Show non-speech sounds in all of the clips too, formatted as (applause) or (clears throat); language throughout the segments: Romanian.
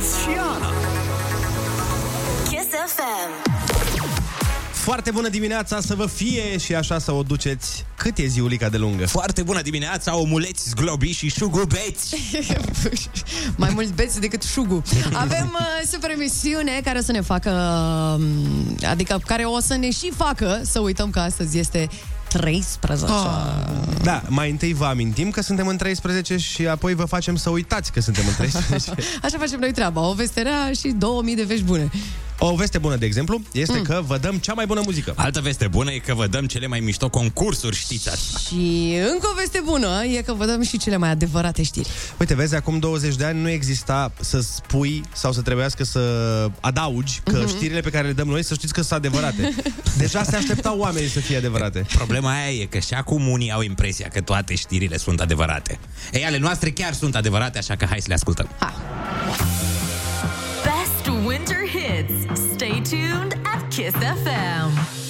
Ionuț și Ana. Kiss FM. Foarte bună dimineața să vă fie și așa să o duceți. Cât e ziulica de lungă? Foarte bună dimineața, omuleți, zglobi și șugubeți! (laughs) Mai mulți beți decât șugu. Avem uh, super emisiune care o să ne facă, uh, adică care o să ne și facă să uităm că astăzi este 13. Ah. Da, mai întâi vă amintim că suntem în 13 și apoi vă facem să uitați că suntem în 13. (laughs) Așa facem noi treaba. O veste rea și 2000 de vești bune. O veste bună, de exemplu, este mm. că vă dăm cea mai bună muzică. Altă veste bună e că vă dăm cele mai mișto concursuri, știți asta. Și încă o veste bună e că vă dăm și cele mai adevărate știri. Uite, vezi, acum 20 de ani nu exista să spui sau să trebuiască să adaugi că mm-hmm. știrile pe care le dăm noi să știți că sunt adevărate. Deja se așteptau oamenii să fie adevărate. Problema aia e că și acum unii au impresia că toate știrile sunt adevărate. Ei, ale noastre chiar sunt adevărate, așa că hai să le ascultăm. Ha. Hits. Stay tuned at Kiss FM.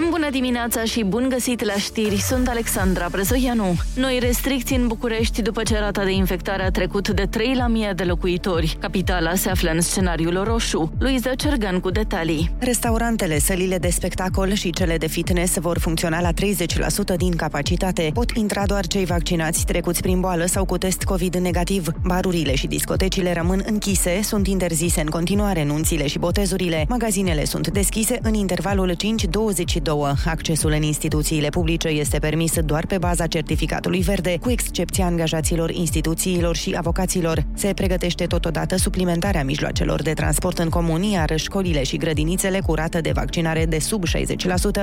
Fim bună dimineața și bun găsit la știri. Sunt Alexandra Prezoianu. Noi restricții în București după ce rata de infectare a trecut de 3 la 1000 de locuitori. Capitala se află în scenariul roșu. Luiza Cergan cu detalii. Restaurantele, sălile de spectacol și cele de fitness vor funcționa la 30% din capacitate. Pot intra doar cei vaccinați trecuți prin boală sau cu test COVID negativ. Barurile și discotecile rămân închise, sunt interzise în continuare nunțile și botezurile. Magazinele sunt deschise în intervalul 5-20 22. Accesul în instituțiile publice este permis doar pe baza certificatului verde, cu excepția angajaților instituțiilor și avocaților. Se pregătește totodată suplimentarea mijloacelor de transport în comun, iar școlile și grădinițele cu rată de vaccinare de sub 60%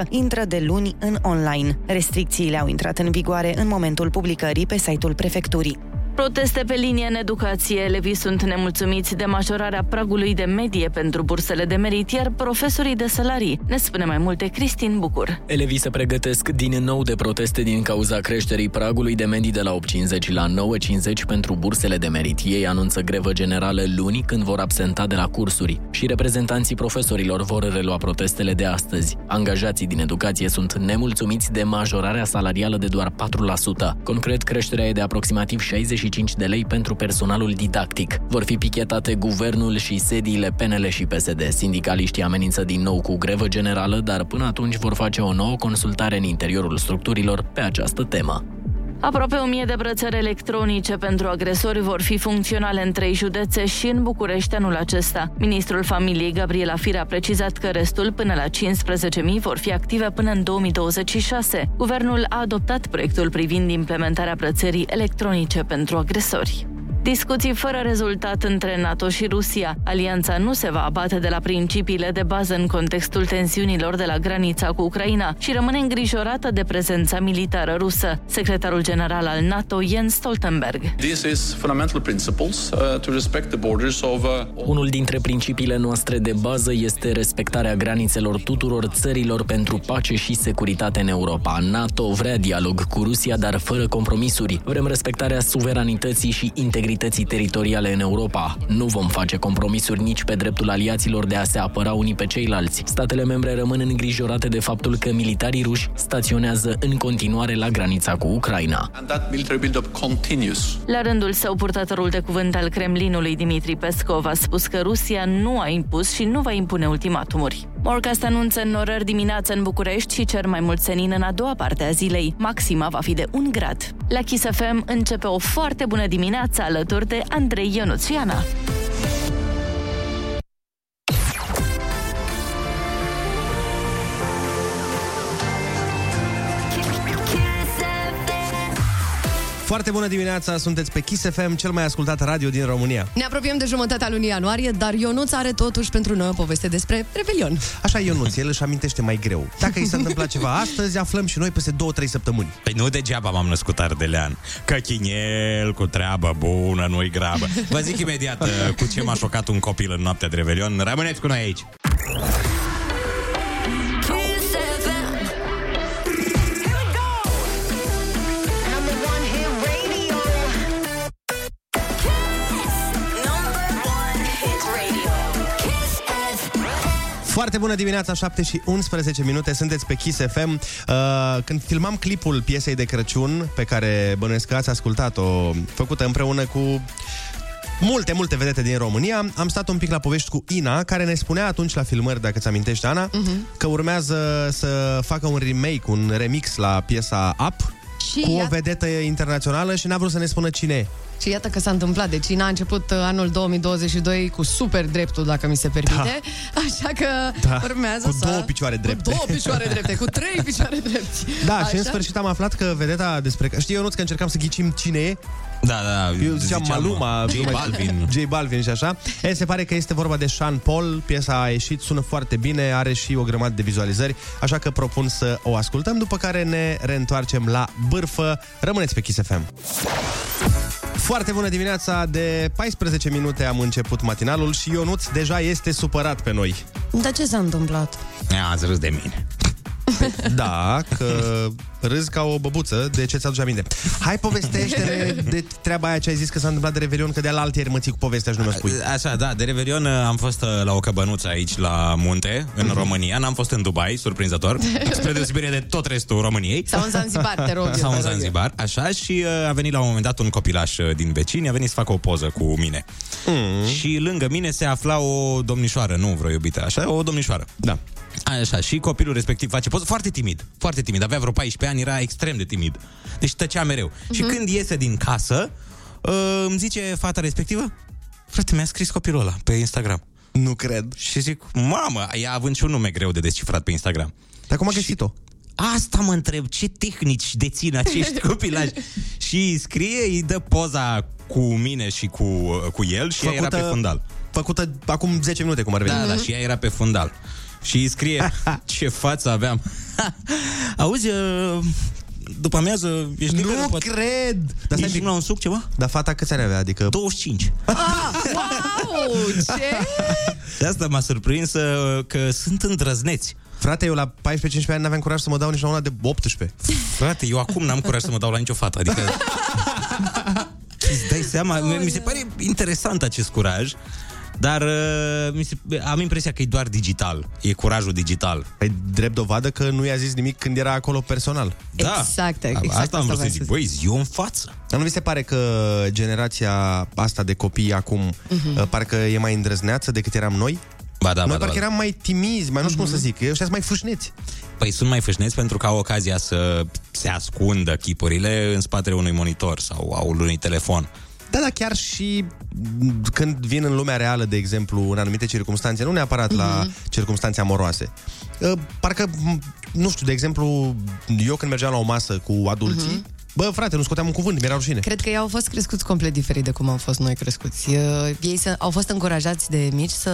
intră de luni în online. Restricțiile au intrat în vigoare în momentul publicării pe site-ul prefecturii. Proteste pe linie în educație. Elevii sunt nemulțumiți de majorarea pragului de medie pentru bursele de merit, iar profesorii de salarii. Ne spune mai multe Cristin Bucur. Elevii se pregătesc din nou de proteste din cauza creșterii pragului de medii de la 8,50 la 9,50 pentru bursele de merit. Ei anunță grevă generală luni când vor absenta de la cursuri și reprezentanții profesorilor vor relua protestele de astăzi. Angajații din educație sunt nemulțumiți de majorarea salarială de doar 4%. Concret, creșterea e de aproximativ 60 25 de lei pentru personalul didactic. Vor fi pichetate guvernul și sediile PNL și PSD. Sindicaliștii amenință din nou cu grevă generală, dar până atunci vor face o nouă consultare în interiorul structurilor pe această temă. Aproape o mie de brățări electronice pentru agresori vor fi funcționale în trei județe și în București anul acesta. Ministrul Familiei Gabriela Fir a precizat că restul, până la 15.000, vor fi active până în 2026. Guvernul a adoptat proiectul privind implementarea brățării electronice pentru agresori. Discuții fără rezultat între NATO și Rusia. Alianța nu se va abate de la principiile de bază în contextul tensiunilor de la granița cu Ucraina și rămâne îngrijorată de prezența militară rusă. Secretarul general al NATO, Jens Stoltenberg. Unul dintre principiile noastre de bază este respectarea granițelor tuturor țărilor pentru pace și securitate în Europa. NATO vrea dialog cu Rusia, dar fără compromisuri. Vrem respectarea suveranității și integrității integrității teritoriale în Europa. Nu vom face compromisuri nici pe dreptul aliaților de a se apăra unii pe ceilalți. Statele membre rămân îngrijorate de faptul că militarii ruși staționează în continuare la granița cu Ucraina. La rândul său, purtătorul de cuvânt al Kremlinului, Dimitri Peskov, a spus că Rusia nu a impus și nu va impune ultimatumuri. Morcast anunță norări dimineață în București și cer mai mult senin în a doua parte a zilei. Maxima va fi de 1 grad. La Kiss FM începe o foarte bună dimineață alături de Andrei Ionuțiana. Foarte bună dimineața, sunteți pe Kiss FM, cel mai ascultat radio din România. Ne apropiem de jumătatea lunii ianuarie, dar Ionuț are totuși pentru noi o poveste despre Revelion. Așa Ionuț, el își amintește mai greu. Dacă i s-a întâmplat ceva astăzi, aflăm și noi peste 2-3 săptămâni. Păi nu degeaba m-am născut ardelean. Căchinel, cu treabă bună, nu-i grabă. Vă zic imediat (laughs) uh, cu ce m-a șocat un copil în noaptea de Revelion. Rămâneți cu noi aici. Foarte bună dimineața, 7 și 11 minute, sunteți pe Kiss FM. Uh, când filmam clipul piesei de Crăciun, pe care bănuiesc că ați ascultat-o, făcută împreună cu multe, multe vedete din România, am stat un pic la povești cu Ina, care ne spunea atunci la filmări, dacă ți amintești, Ana, uh-huh. că urmează să facă un remake, un remix la piesa Up, Și cu o iată- vedetă internațională și n-a vrut să ne spună cine e. Și iată că s-a întâmplat. Deci Ina a început uh, anul 2022 cu super dreptul, dacă mi se permite. (laughs) Așa că Da. urmează Cu să... două picioare drepte. Cu două picioare drepte, cu trei (laughs) picioare drepte. Da, Așa? și în sfârșit am aflat că vedeta despre... Știi, Ionuț, că încercam să ghicim cine e? Da, da. Eu ziceam Maluma, J Balvin. J Balvin și așa. E, se pare că este vorba de Sean Paul, piesa a ieșit, sună foarte bine, are și o grămadă de vizualizări, așa că propun să o ascultăm, după care ne reîntoarcem la bârfă. Rămâneți pe Kiss FM. Foarte bună dimineața, de 14 minute am început matinalul și Ionuț deja este supărat pe noi. Dar ce s-a întâmplat? Ia, ați râs de mine. Da, că râzi ca o băbuță, de ce ți-aduce aminte? Hai povestește de treaba aia ce ai zis că s-a întâmplat de Revelion, că de la altieri mă ții cu povestea și nu mă spui. Așa, da, de Revelion uh, am fost uh, la o căbănuță aici la munte, în România. N-am fost în Dubai, surprinzător, (laughs) spre deosebire de tot restul României. Sau în Zanzibar, te rog. eu, Sau în te rog eu. Zanzibar, așa, și uh, a venit la un moment dat un copilaș uh, din vecini, a venit să facă o poză cu mine. Mm. Și lângă mine se afla o domnișoară, nu vreo iubită, așa, o domnișoară. Da. Așa, și copilul respectiv face poză foarte timid, foarte timid, avea vreo 14 ani, era extrem de timid. Deci tăcea mereu. Uh-huh. Și când iese din casă, uh, îmi zice fata respectivă, frate, mi-a scris copilul ăla pe Instagram. Nu cred. Și zic, mamă, ea având și un nume greu de descifrat pe Instagram. Dar cum a găsit-o? Asta mă întreb, ce tehnici dețin acești (laughs) copilași? și îi scrie, îi dă poza cu mine și cu, cu el și ea era pe fundal. Făcută acum 10 minute, cum ar veni. Da, da, și ea era pe fundal. Și îi scrie, (laughs) ce față aveam. (laughs) Auzi, uh, după amiază, ești Nu liberă? Poate- cred! Dar stai Ești un pic. la un suc ceva? Dar fata câți ani avea? Adică... 25. (laughs) Ah, wow! Ce? De asta m-a surprins uh, că sunt îndrăzneți. Frate, eu la 14-15 ani n-aveam curaj să mă dau nici la una de 18. Frate, eu acum n-am curaj să mă dau la nicio fată. Adică... Îți dai seama? Mi mi se pare interesant acest curaj. Dar uh, mi se, am impresia că e doar digital. E curajul digital. Păi drept dovadă că nu i-a zis nimic când era acolo personal. Da. Exact, A- exact Asta am asta vrut să vreau zic. să Băi, zi eu în față. Dar nu vi se pare că generația asta de copii acum uh-huh. parcă e mai îndrăzneață decât eram noi? Ba da, noi ba da, parcă ba da. eram mai timizi, mai nu știu uh-huh. cum să zic. Ăștia sunt mai fâșneți. Păi sunt mai fâșneți pentru că au ocazia să se ascundă chipurile în spatele unui monitor sau a unui telefon. Da, da, chiar și m, când vin în lumea reală, de exemplu, în anumite circunstanțe, nu neapărat uh-huh. la circunstanțe amoroase. Uh, Parcă, m, nu știu, de exemplu, eu când mergeam la o masă cu adulții, uh-huh. bă, frate, nu scoteam un cuvânt, mi-era rușine. Cred că ei au fost crescuți complet diferit de cum am fost noi crescuți. Uh, Ei să, au fost încurajați de mici să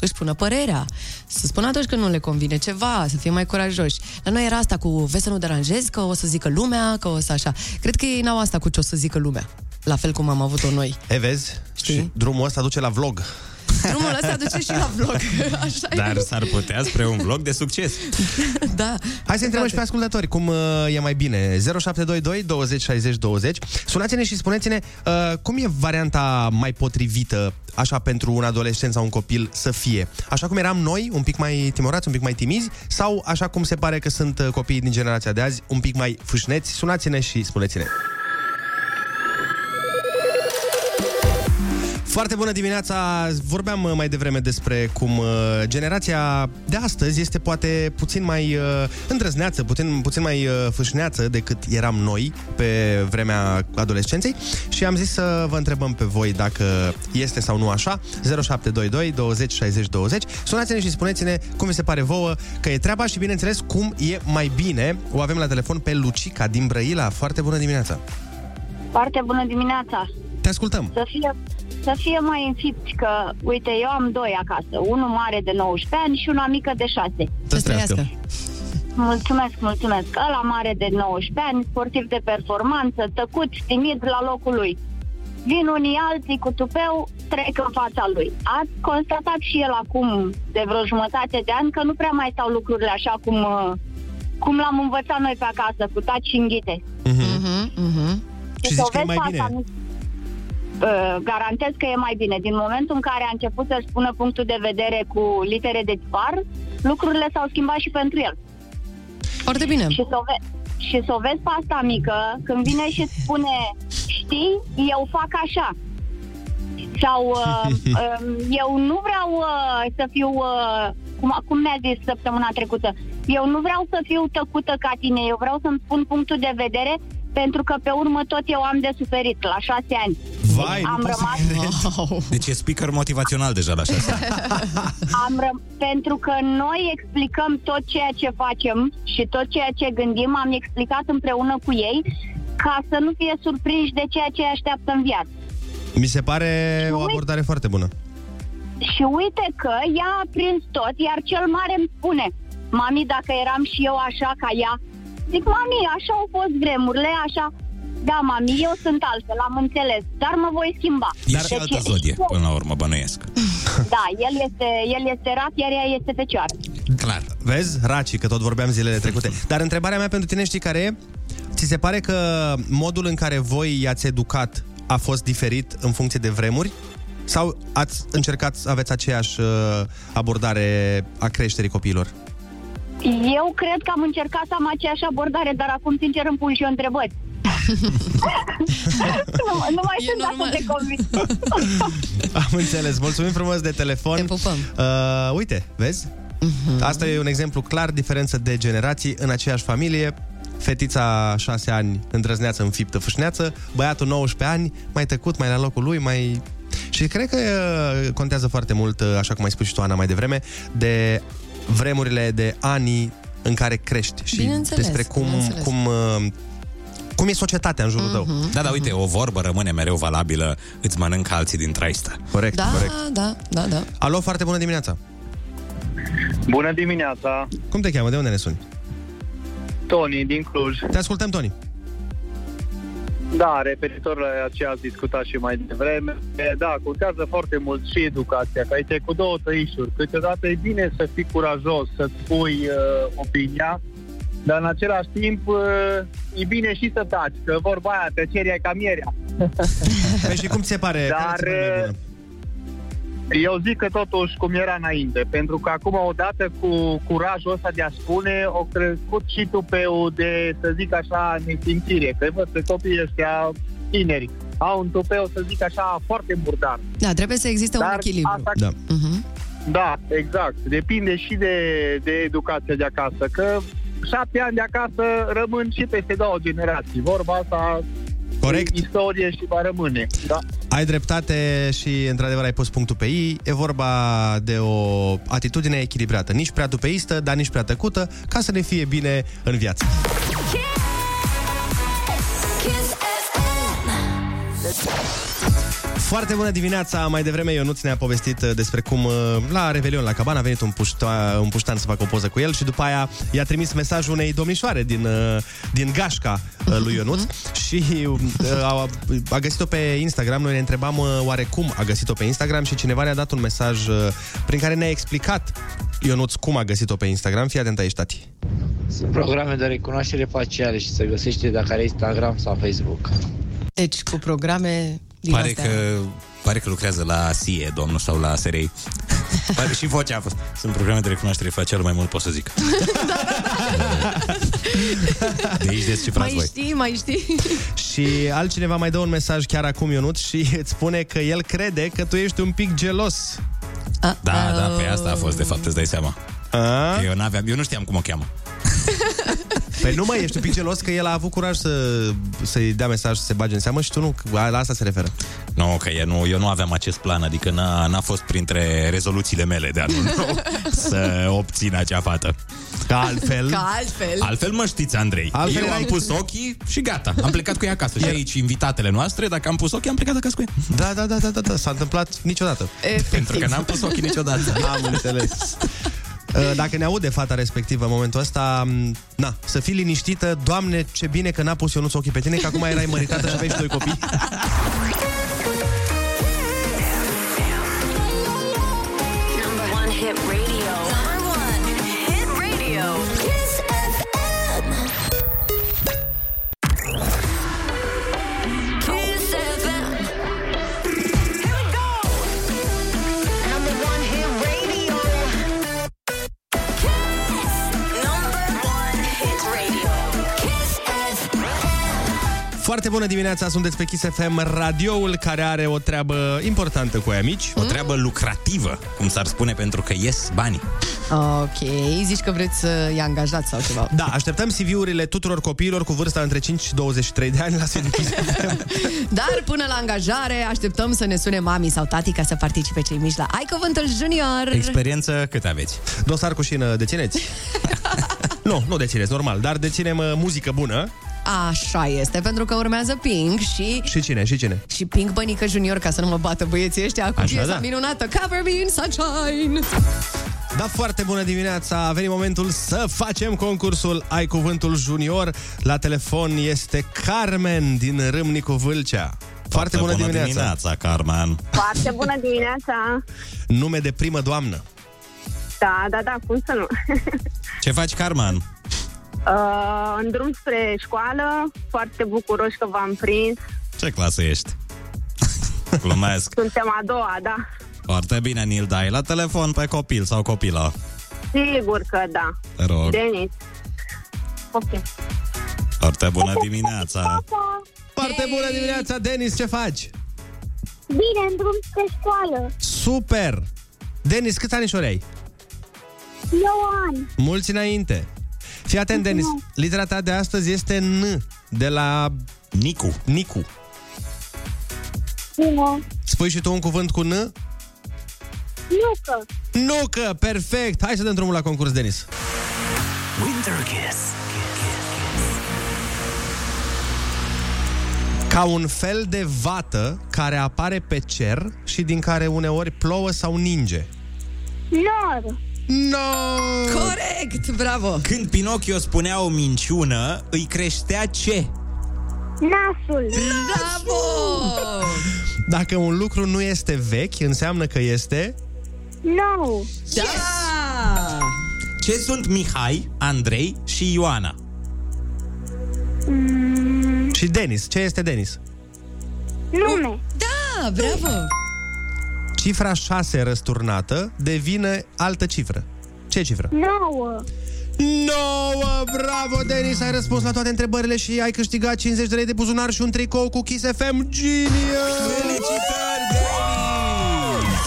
își spună părerea, să spună atunci când nu le convine ceva, să fie mai curajoși. La noi era asta cu vezi să nu deranjezi, că o să zică lumea, că o să așa. Cred că ei n-au asta cu ce o să zică lumea. La fel cum am avut-o noi. E, vezi? Știi? Și drumul ăsta duce la vlog. Drumul ăsta duce și la vlog. (laughs) Așa Dar e. s-ar putea spre un vlog de succes. Da. Hai să întrebăm și pe ascultători cum uh, e mai bine. 0722 20 60 20. Sunați-ne și spuneți-ne uh, cum e varianta mai potrivită așa pentru un adolescent sau un copil să fie. Așa cum eram noi, un pic mai timorați, un pic mai timizi, sau așa cum se pare că sunt uh, copiii din generația de azi, un pic mai fâșneți. Sunați-ne și spuneți-ne. Foarte bună dimineața! Vorbeam uh, mai devreme despre cum uh, generația de astăzi este poate puțin mai uh, îndrăzneață, puțin, puțin mai uh, fâșneață decât eram noi pe vremea adolescenței și am zis să vă întrebăm pe voi dacă este sau nu așa. 0722 20 60 20. Sunați-ne și spuneți-ne cum vi se pare vouă că e treaba și bineînțeles cum e mai bine. O avem la telefon pe Lucica din Brăila. Foarte bună dimineața! Foarte bună dimineața! Te ascultăm! Să fie, să fie mai înfipți că, uite, eu am doi acasă, unul mare de 19 ani și una mică de 6. Să-ți trăiască. Mulțumesc, mulțumesc. Ăla mare de 19 ani, sportiv de performanță, tăcut, timid la locul lui. Vin unii alții cu tupeu, trec în fața lui. A constatat și el acum, de vreo jumătate de ani, că nu prea mai stau lucrurile așa cum, uh, cum l-am învățat noi pe acasă, cu taci și înghite. Mhm, mhm. Și zici că e mai bine. nu... uh, garantez că e mai bine. Din momentul în care a început să-și spună punctul de vedere cu litere de tipar, lucrurile s-au schimbat și pentru el. Foarte bine. Și să o, ve- și să o vezi pe asta mică, când vine și îți spune, știi, eu fac așa. Sau (laughs) uh, uh, eu nu vreau uh, să fiu, uh, cum, cum mi-a zis săptămâna trecută, eu nu vreau să fiu tăcută ca tine, eu vreau să-mi spun punctul de vedere pentru că pe urmă tot eu am de suferit la șase ani. Vai, nu am pot să rămas Wow. Deci e speaker motivațional deja la șase ani. (laughs) Am ră- pentru că noi explicăm tot ceea ce facem și tot ceea ce gândim, am explicat împreună cu ei ca să nu fie surprinși de ceea ce îi așteaptă în viață. Mi se pare o uite- abordare foarte bună. Și uite că ea a prins tot, iar cel mare îmi spune, mami, dacă eram și eu așa ca ea, zic, mami, așa au fost vremurile, așa, da, mami, eu sunt altfel, am înțeles, dar mă voi schimba. E și altă zodie, până la urmă, bănuiesc. (laughs) Da, el este, el este rat, iar ea este fecioară. Clar. Vezi? Raci, că tot vorbeam zilele trecute. (laughs) Dar întrebarea mea pentru tine știi care e? Ți se pare că modul în care voi i-ați educat a fost diferit în funcție de vremuri? Sau ați încercat să aveți aceeași uh, abordare a creșterii copiilor? Eu cred că am încercat să am aceeași abordare, dar acum, sincer, îmi pun și eu întrebări. (laughs) nu, nu mai E sunt normal. atât de convins. (laughs) Am înțeles. Mulțumim frumos de telefon. Te pupăm. Uh, uite, vezi? Asta e un exemplu clar, diferență de generații în aceeași familie. Fetița 6 ani îndrăzneață, înfiptă, fâșneață, băiatul 19 ani, mai tăcut, mai la locul lui, mai... Și cred că uh, contează foarte mult, uh, așa cum ai spus și tu, Ana, mai devreme, de vremurile, de anii în care crești și Bineînțeles, despre cum, bineînțeles. cum, uh, cum e societatea în jurul tău. Da, da, uite, o vorbă rămâne mereu valabilă, îți mănâncă alții din traistă. Corect, Da, corect. da, da, da. Alo, foarte bună dimineața! Bună dimineața, Cum te cheamă? De unde ne suni? Tony din Cluj. Te ascultăm, Toni. Da, referitor la ce ați discutat și mai devreme, e, da, contează foarte mult și educația, că aici e cu două tăișuri. Câteodată e bine să fii curajos, să spui uh, opinia, dar în același timp uh, e bine și să taci, că vorba aia, tăcerea e ca mierea. Păi și cum ți se pare? Dar, Eu zic că totuși cum era înainte, pentru că acum odată cu curajul ăsta de a spune, o crescut și tupeu de, să zic așa, nesimțire. Că văd că copiii ăștia tineri au un tupeu, să zic așa, foarte murdar. Da, trebuie să existe un Dar echilibru. asta- Da. Mhm. Da, exact. Depinde și de, de educația de acasă, că șapte ani de acasă rămân și peste două generații. Vorba asta Corect. e istorie și va rămâne. Da. Ai dreptate și, într-adevăr, ai pus punctul pe ei. E vorba de o atitudine echilibrată. Nici prea dupeistă, dar nici prea tăcută, ca să ne fie bine în viață. Kiss Foarte bună dimineața! Mai devreme Ionuț ne-a povestit uh, despre cum uh, la Revelion la Caban a venit un, pușta, un puștan să facă o poză cu el și după aia i-a trimis mesajul unei domnișoare din, uh, din gașca uh, lui Ionuț și uh, a, a găsit-o pe Instagram. Noi ne întrebam uh, oare cum a găsit-o pe Instagram și cineva ne-a dat un mesaj uh, prin care ne-a explicat Ionuț cum a găsit-o pe Instagram. Fii atent aici, tati. Sunt programe de recunoaștere facială și se găsește dacă are Instagram sau Facebook. Deci, cu programe din Pare astea. că, pare că lucrează la SIE, domnul, sau la SRI. (laughs) Pare și vocea a fost. Sunt programe de recunoaștere facială, mai mult pot să zic. (laughs) De aici descifrați Mai voi. știi, mai știi? Și altcineva mai dă un mesaj chiar acum, Ionuț, și (laughs) îți spune că el crede că tu ești un pic gelos. A, Da, da, pe asta a fost, de fapt, îți dai seama. A? Că eu, n-aveam, eu nu știam cum o cheamă. Păi nu mai ești un pic gelos că el a avut curaj să, să-i dea mesaj să se bage în seamă și tu nu, că la asta se referă. Nu, că eu nu, eu nu aveam acest plan, adică n-a, n-a fost printre rezoluțiile mele de anul nou (laughs) să obțin acea fată. Ca altfel... Ca altfel. Altfel mă știți, Andrei. Altfel eu am erai- pus ochii și gata. (laughs) Am plecat cu ea acasă. Și aici, invitatele noastre, dacă am pus ochii, am plecat acasă cu ea. Da, da, da, da, da, da, s-a întâmplat niciodată. Efectiv. Pentru că n-am pus ochii niciodată. Am înțeles. (laughs) Uh, Dacă ne aude fata respectivă în momentul ăsta, m, na, să fii liniștită, Doamne, ce bine că n-a pus Ionuț ochii pe tine, că acum erai măritată și aveai și doi copii. Number one hit radio. Foarte bună dimineața, sunteți pe Kiss FM, radioul care are o treabă importantă cu ai mici. O treabă lucrativă, cum s-ar spune, pentru că ies banii. Ok, zici că vreți să-i angajați sau ceva. Da, așteptăm CV-urile tuturor copiilor cu vârsta între 5 și 23 de ani la sediul Kiss FM. (laughs) Dar până la angajare așteptăm să ne sune mami sau tati ca să participe cei mici la Ai Cuvântul Junior. Experiență cât aveți? Dosar cu șină dețineți? (laughs) nu, nu dețineți, normal, dar deținem uh, muzică bună. Așa este, pentru că urmează Pink și... Și cine, și cine? Și Pink Bănică Junior, ca să nu mă bată băieții ăștia cu Așa, piesa da. minunată Cover Me in Sunshine. Da, foarte bună dimineața! A venit momentul să facem concursul Ai Cuvântul Junior. La telefon este Carmen din Râmnicu Vâlcea. Foarte, bună, dimineața. dimineața, Carmen. Foarte bună dimineața! Nume de primă doamnă. Da, da, da, cum să nu? Ce faci, Carmen? Uh, în drum spre școală, foarte bucuroși că v-am prins. Ce clasă ești? (laughs) Glumesc. Suntem a doua, da. Foarte bine, Nil, dai la telefon pe copil sau copilă. Sigur că da. Te rog. Denis. Ok. Foarte bună dimineața. Foarte bună dimineața, Denis, ce faci? Bine, în drum spre școală. Super! Denis, câți anișori ai? Eu ani. Mulți înainte. Fii atent, Denis. Litera ta de astăzi este N, de la Nicu. Nicu. Bine. Spui și tu un cuvânt cu N? Nucă. Nucă, perfect! Hai să dăm drumul la concurs, Denis. Winter Kiss. Ca un fel de vată care apare pe cer și din care uneori plouă sau ninge. Nor. No! Corect, bravo! Când Pinocchio spunea o minciună, îi creștea ce? Nasul. Bravo! Dacă un lucru nu este vechi, înseamnă că este... Nou. Da! Ce sunt Mihai, Andrei și Ioana? Și Denis. Ce este Denis? Nume. Da, bravo! Cifra 6 răsturnată devine altă cifră. Ce cifră? Nouă. 9! Bravo, Denis! Ai răspuns la toate întrebările și ai câștigat 50 de lei de buzunar și un tricou cu Kiss FM Genius! Felicitări, Denis!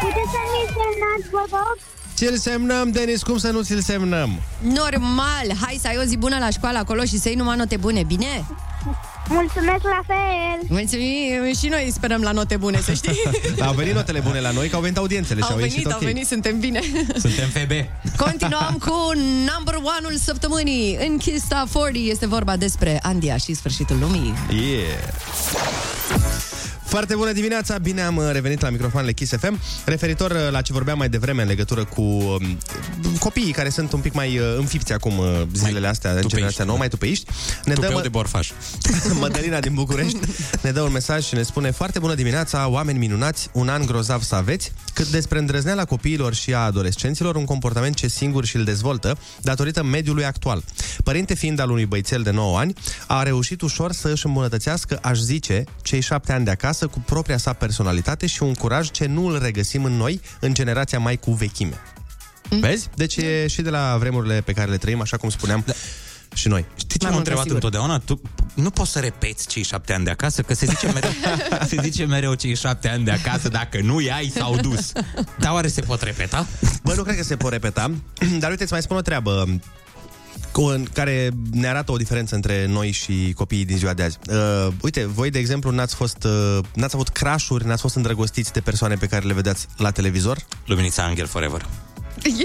Puteți să mi semnați, vă rog? Ți-l semnăm, Denis, cum să nu ți-l semnăm? Normal! Hai să ai o zi bună la școală acolo și să iei numai note bune, bine? Mulțumesc la fel. Mulțumim și noi sperăm la note bune, să știi. (laughs) Au venit notele bune la noi, că au venit audiențele și au au ieșit venit, ok. au venit, suntem bine. (laughs) Suntem FB. Continuăm cu number one-ul săptămânii. În Kiss Top 40 este vorba despre Andia și sfârșitul lumii. Yeah! Foarte bună dimineața, bine am uh, revenit la microfoanele Kiss FM. Referitor uh, la ce vorbeam mai devreme în legătură cu um, copiii care sunt un pic mai uh, înfipți acum uh, zilele astea, în generația nouă, mai tupeiști. Ne Tupeu de borfaș. (laughs) Mădălina din București ne dă un mesaj și ne spune Foarte bună dimineața, oameni minunați, un an grozav să aveți Cât despre îndrăzneala copiilor și a adolescenților Un comportament ce singur și îl dezvoltă Datorită mediului actual Părinte fiind al unui băițel de 9 ani A reușit ușor să își îmbunătățească, aș zice, cei 7 ani de acasă Cu propria sa personalitate și un curaj ce nu îl regăsim în noi În generația mai cu vechime Vezi? Deci e și de la vremurile pe care le trăim, așa cum spuneam și noi. Știi ce Mai m-am mult ca întrebat sigur. întotdeauna? Tu nu poți să repeți cei șapte ani de acasă, că se zice mereu, (laughs) se zice mereu cei șapte ani de acasă, dacă nu i-ai, s-au dus. Dar oare se pot repeta? Bă, nu cred că se pot repeta, (clears throat) dar uite, îți mai spun o treabă cu- în care ne arată o diferență între noi și copiii din ziua de azi. Uh, uite, voi, de exemplu, n-ați fost, uh, n-ați avut crașuri, n-ați fost îndrăgostiți de persoane pe care le vedeați la televizor? Luminița Angel Forever.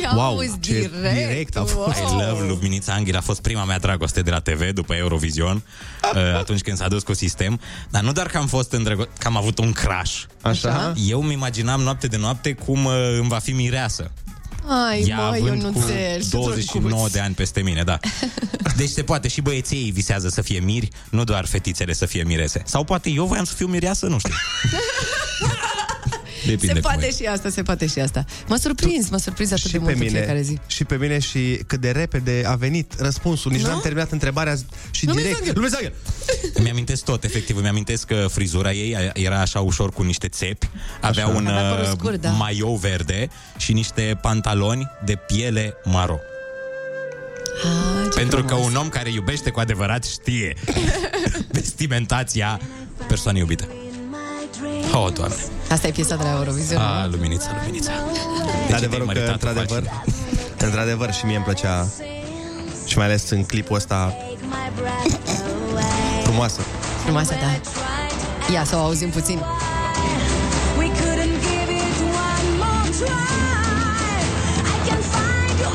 Ia Wow, auzi ce direct. direct a fost. I love Luminița Angel a fost prima mea dragoste de la TV după Eurovision, uh, atunci când s-a dus cu sistem. Dar nu doar că am fost îndrăgostit, că am avut un crash. Așa? Eu îmi imaginam noapte de noapte cum uh, îmi va fi mireasă. Ai, Ea mă, eu având nu cu înțeleg. 29 de ani peste mine, da. (laughs) Deci se poate și băieții visează să fie miri, nu doar fetițele să fie mirese. Sau poate eu voiam să fiu mireasă, nu știu. (laughs) Depinde Se cum poate e. și asta, se poate și asta. Mă surprins, mă surprins atât și de pe mult în mine, fiecare zi. și pe mine și cât de repede a venit răspunsul. Nici Nu? n-am terminat întrebarea și Lume direct. Zangher! Lume Zangher! (laughs) Îmi amintesc tot, efectiv, îmi amintesc că frizura ei era așa ușor cu niște țepi, avea un Avea părul uh, scurt, da. maiou verde și niște pantaloni de piele maro. Ah, ce Pentru că un om care iubește cu adevărat știe (laughs) vestimentația persoanei iubite. Oh, Doamne. Asta e piesa de la Eurovision. A, luminița, luminița. De adevărul că, într-adevăr, într-adevăr, și mie îmi plăcea și mai ales în clipul ăsta frumoasă. Frumoasă, da. Ia să o auzim puțin. We couldn't give it one more try. I can find you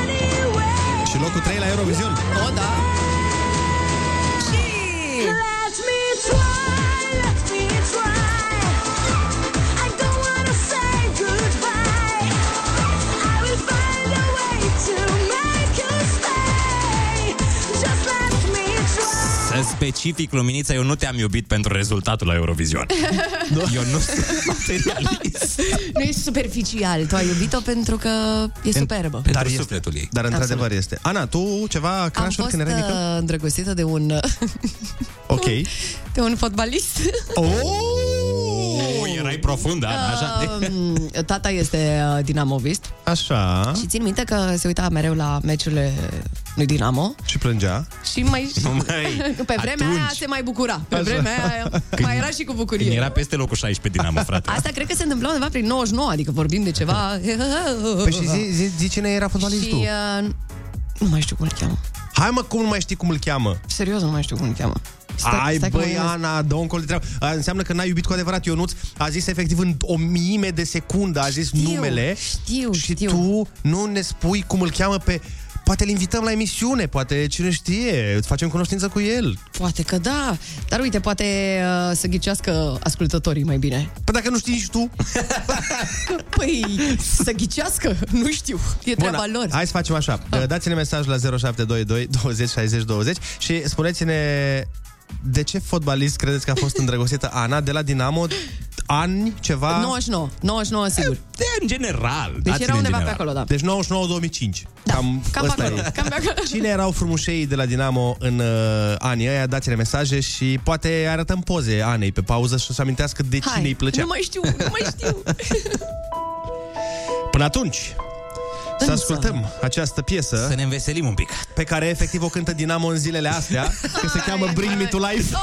anywhere. Și locul 3 la Eurovision. O, da. Let specific, Luminița, eu nu te-am iubit pentru rezultatul la Eurovision. (laughs) eu nu sunt materialist. Nu e superficial. Tu ai iubit-o pentru că e superbă. Pentru este- sufletul ei. Dar într-adevăr este. Ana, tu ceva Am crash fost când erai mică? uh, îndrăgostită de un, (laughs) Ok. (laughs) de un fotbalist. Oh, erai profundă, Ana, așa. Um, Tata este uh, dinamovist Așa. și țin minte că se uita mereu la meciurile lui Dinamo Și plângea. și mai... Măi, (laughs) pe vremea aia atunci. se mai bucura. Pe vremea aia (laughs) mai era și cu Când bucurie. era peste locul 16 Dinamo, frate. Asta cred că se întâmpla undeva prin 99, adică vorbim de ceva... (laughs) Păi și zi, zi, zi cine era și fotbalistul? uh, nu mai știu cum îl cheamă. Hai mă, cum nu mai știi cum îl cheamă? Serios, nu mai știu cum îl cheamă. Ai, stai că mă băi, gândesc. Ana, dă un col de treabă. A, Înseamnă că n-ai iubit cu adevărat Ionuț. A zis efectiv în o miime de secundă, a zis Știu, numele. știu, și știu. tu nu ne spui cum îl cheamă pe... Poate îl invităm la emisiune, poate cine știe, îți facem cunoștință cu el. Poate că da. Dar uite, poate uh, să ghicească ascultătorii mai bine. Păi dacă nu știi nici tu... (laughs) Păi, să ghicească, nu știu. E treaba lor. hai să facem așa. Dați-ne mesaj la 0722 20 60 20 și spuneți-ne de ce fotbalist credeți că a fost îndrăgostită Ana de la Dinamo ani ceva? 99, 99 sigur. De în general. Deci dați-ne era în undeva pe general. acolo, da. Deci 99-2005. Da, Cam, cam pe ăsta acolo, e. cam pe acolo. Cine erau frumușei de la Dinamo în uh, anii ăia? Dați-ne mesaje și poate arătăm poze Anei pe pauză și să amintească de cine Hai, îi plăcea. nu mai știu, nu mai știu. (laughs) Până atunci, să Însă- ascultăm această piesă Să ne înveselim un pic. pe care efectiv o cântă Dinamo în zilele astea, că se cheamă Bring Me To Life.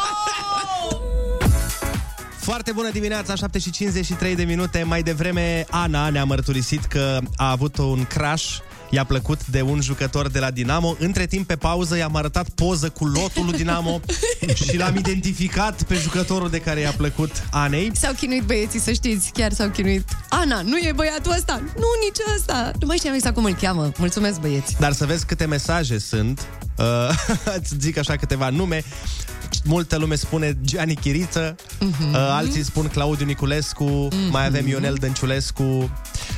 Foarte bună dimineața, 7 și 53 de minute. Mai devreme, Ana ne-a mărturisit că a avut un crash I-a plăcut de un jucător de la Dinamo. Între timp, pe pauză, i-am arătat poză cu lotul lui Dinamo (laughs) și l-am identificat pe jucătorul de care i-a plăcut Anei. S-au chinuit băieții, să știți, chiar s-au chinuit. Ana, nu e băiatul ăsta, nu nici ăsta. Nu mai știam exact cum îl cheamă. Mulțumesc, băieți. Dar să vezi câte mesaje sunt. Uh, (laughs) îți zic așa câteva nume. Multă lume spune Gianni Chiriță, uh-huh. uh, alții spun Claudiu Niculescu, uh-huh. mai avem Ionel Dănciulescu,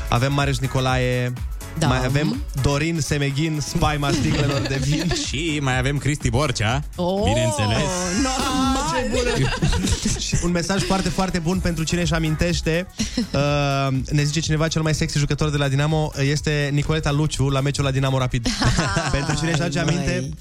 avem Marius Nicolae, Da. mai avem Dorin Semeghin, spaima sticlelor de vin. (laughs) Și mai avem Cristi Borcea, Oh, bineînțeles. Normal. Și un mesaj foarte, foarte bun pentru cine își amintește. Uh, ne zice cineva, cel mai sexy jucător de la Dinamo este Nicoleta Luciu la meciul la Dinamo Rapid. (laughs) pentru cine își aduce Ai, aminte, măi.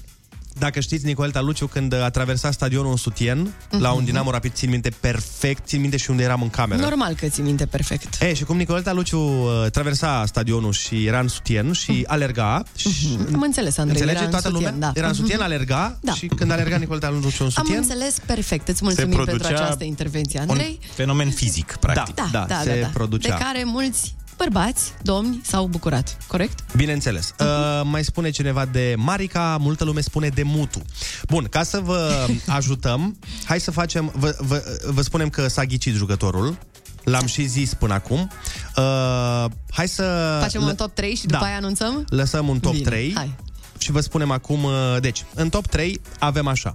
Dacă știți, Nicoleta Luciu, când a traversat stadionul în sutien, la un Dinamo Rapid, țin minte perfect, țin minte și unde eram în cameră. Normal că ți minte perfect. E, și cum Nicoleta Luciu uh, traversa stadionul și era în sutien și alerga și... Am înțeles, Andrei. Înțelege era în toată sutien, lumea? Da. Era în sutien, Mhm. alerga Da. și când alerga Nicoleta Luciu în Am sutien... înțeles perfect. Îți mulțumim pentru producea această intervenție, Un Andrei. fenomen fizic, practic. Da, Da, da, se da, da. producea. De care mulți bărbați, domni, s-au bucurat. Corect? Bineînțeles. Uh, mai spune cineva de Marica, multă lume spune de Mutu. Bun, ca să vă (laughs) ajutăm, hai să facem, vă, vă, vă spunem că s-a ghicit jucătorul, l-am și zis până acum. Uh, hai să... Facem un top 3 și după da. aia anunțăm? Lăsăm un top Bine, 3 hai. și vă spunem acum, uh, deci, în top 3 avem așa.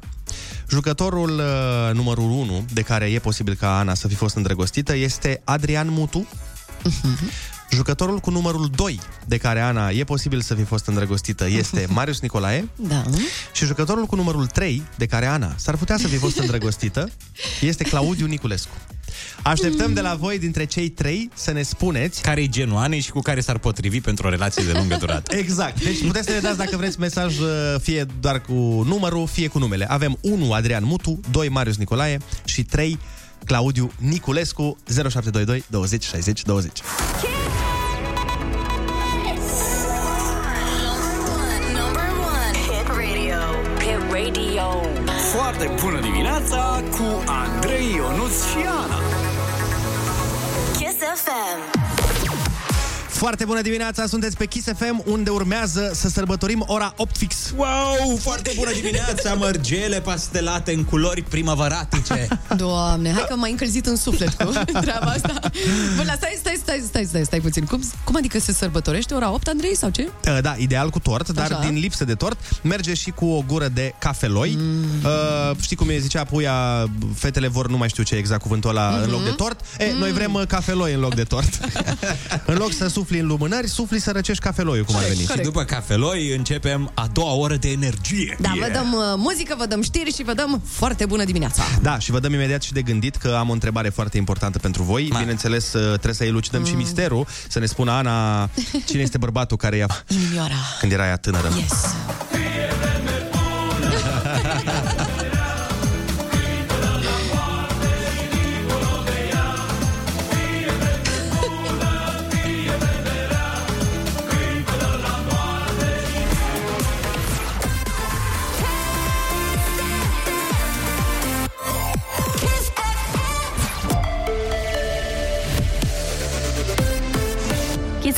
Jucătorul uh, numărul 1, de care e posibil ca Ana să fi fost îndrăgostită, este Adrian Mutu. Jucătorul cu numărul 2, de care Ana e posibil să fi fost îndrăgostită, este (laughs) Marius Nicolae. Da. Și jucătorul cu numărul 3, de care Ana s-ar putea să fi fost (laughs) îndrăgostită, este Claudiu Niculescu. Așteptăm de la voi, dintre cei trei, să ne spuneți Care e genul Anei și cu care s-ar potrivi pentru o relație de lungă durată. (laughs) Exact. Deci puteți să ne dați dacă vreți mesaj uh, fie doar cu numărul, fie cu numele. Avem 1 Adrian Mutu, 2 Marius Nicolae și 3 Claudiu Niculescu 0722 20 60 20. Foarte bună dimineața cu Andrei Ionuț și Ana. Kiss FM. Foarte bună dimineața, sunteți pe Kiss FM, unde urmează să sărbătorim ora 8 fix. Wow, foarte bună dimineața, mărgele pastelate în culori primăvăratice. Doamne, hai că m-ai încălzit în suflet cu (laughs) treaba asta. Bă, la stai, stai, stai, stai, stai, stai puțin. Cum, cum adică se sărbătorește ora 8, Andrei, sau ce? Uh, Da, ideal cu tort, dar Așa. din lipsă de tort merge și cu o gură de cafeloi. Mm. Uh, știi cum e zicea puia, fetele vor, nu mai știu ce e exact cuvântul ăla, mm-hmm. în loc de tort? E, mm. noi vrem uh, cafeloi în loc de tort. (laughs) (laughs) în loc să sufli în lumânări, sufli să răcești cafeloiul, cum ar veni. Și după cafeloi începem a doua oră de energie. Da, vă dăm uh, muzică, vă dăm știri și vă dăm foarte bună dimineața. Da, și vă dăm imediat și de gândit că am o întrebare foarte importantă pentru voi. Ma. Bineînțeles, uh, trebuie să elucidăm mm. și misterul, să ne spună Ana (laughs) cine este bărbatul care i-a Inimioara. când era ea tânără. Yes.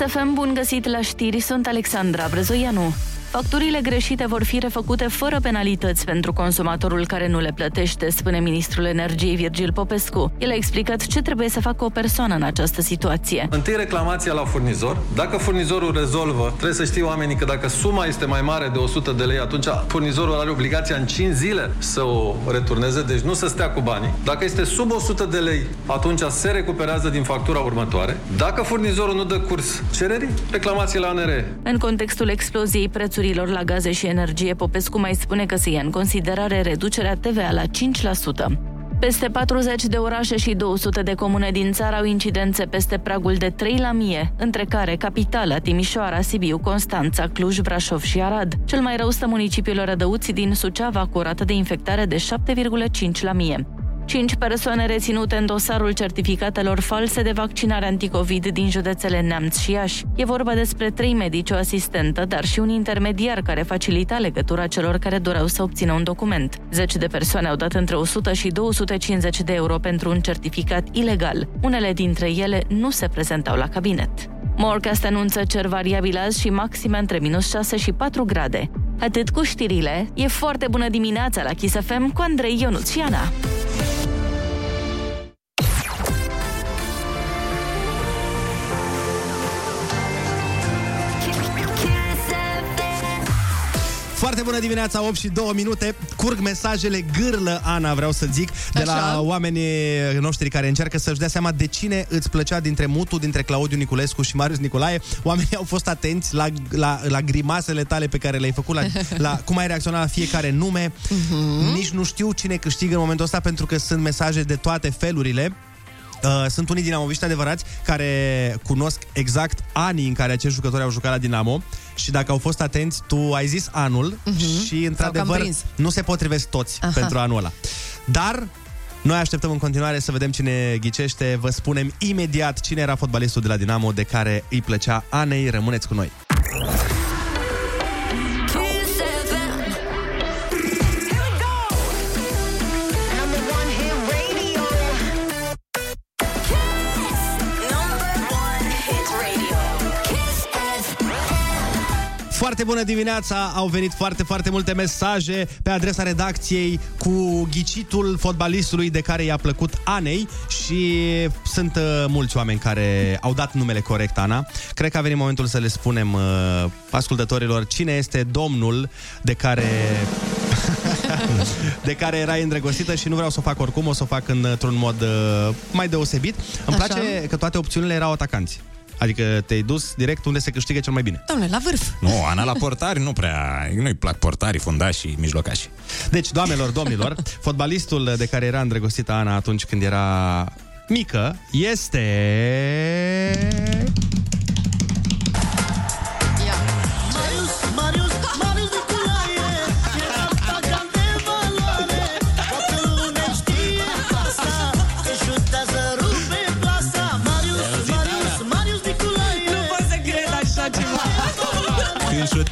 Kiss FM, bun găsit la știri, sunt Alexandra Brezoianu. Facturile greșite vor fi refăcute fără penalități pentru consumatorul care nu le plătește, spune ministrul energiei Virgil Popescu. El a explicat ce trebuie să facă o persoană în această situație. Întâi reclamația la furnizor. Dacă furnizorul rezolvă, trebuie să știe oamenii că dacă suma este mai mare de 100 de lei, atunci furnizorul are obligația în 5 zile să o returneze, deci nu să stea cu banii. Dacă este sub 100 de lei, atunci se recuperează din factura următoare. Dacă furnizorul nu dă curs cererii, reclamație la ANRE. În contextul exploziei prețurilor la gaze și energie, Popescu mai spune că se ia în considerare reducerea TVA la 5%. Peste 40 de orașe și 200 de comune din țară au incidențe peste pragul de 3 la mie, între care Capitala, Timișoara, Sibiu, Constanța, Cluj, Brașov și Arad. Cel mai rău stă municipiul Rădăuți din Suceava, cu o rată de infectare de 7,5 la mie. Cinci persoane reținute în dosarul certificatelor false de vaccinare anticovid din județele Neamț și Iași. E vorba despre trei medici, o asistentă, dar și un intermediar care facilita legătura celor care doreau să obțină un document. Zeci de persoane au dat între 100 și 250 de euro pentru un certificat ilegal. Unele dintre ele nu se prezentau la cabinet. Morcast anunță cer variabil azi și maxime între minus 6 și 4 grade. Atât cu știrile, e foarte bună dimineața la Kiss FM cu Andrei Ionuț Foarte bună dimineața, 8 și 2 minute. Curg mesajele gârlă, Ana, vreau să zic, de la Așa. oamenii noștri care încearcă să-și dea seama de cine îți plăcea dintre mutul dintre Claudiu Niculescu și Marius Nicolae. Oamenii au fost atenți la, la, la grimasele tale pe care le-ai făcut, la, (laughs) la cum ai reacționat la fiecare nume. Mhm. Nici nu știu cine câștigă în momentul ăsta pentru că sunt mesaje de toate felurile. Uh, sunt unii dinamoviști adevărați care cunosc exact anii în care acești jucători au jucat la Dinamo și dacă au fost atenți, tu ai zis anul Mhm. și într-adevăr prins. nu se potrivesc toți Aha. pentru anul ăla. Dar noi așteptăm în continuare să vedem cine ghicește. Vă spunem imediat cine era fotbalistul de la Dinamo de care îi plăcea Anei. Rămâneți cu noi. Foarte bună dimineața! Au venit foarte, foarte multe mesaje pe adresa redacției cu ghicitul fotbalistului de care i-a plăcut Anei și sunt uh, mulți oameni care au dat numele corect, Ana. Cred că a venit momentul să le spunem uh, ascultătorilor cine este domnul de care (laughs) de care erai îndrăgostită și nu vreau să o fac oricum, o să o fac într-un mod uh, mai deosebit. Îmi Așa. place că toate opțiunile erau atacanți. Adică te-ai dus direct unde se câștigă cel mai bine. Doamne, la vârf. Nu, Ana la portari nu prea... Nu-i plac portarii, fundașii, mijlocașii. Deci, doamnelor, domnilor, fotbalistul de care era îndrăgostită Ana atunci când era mică este...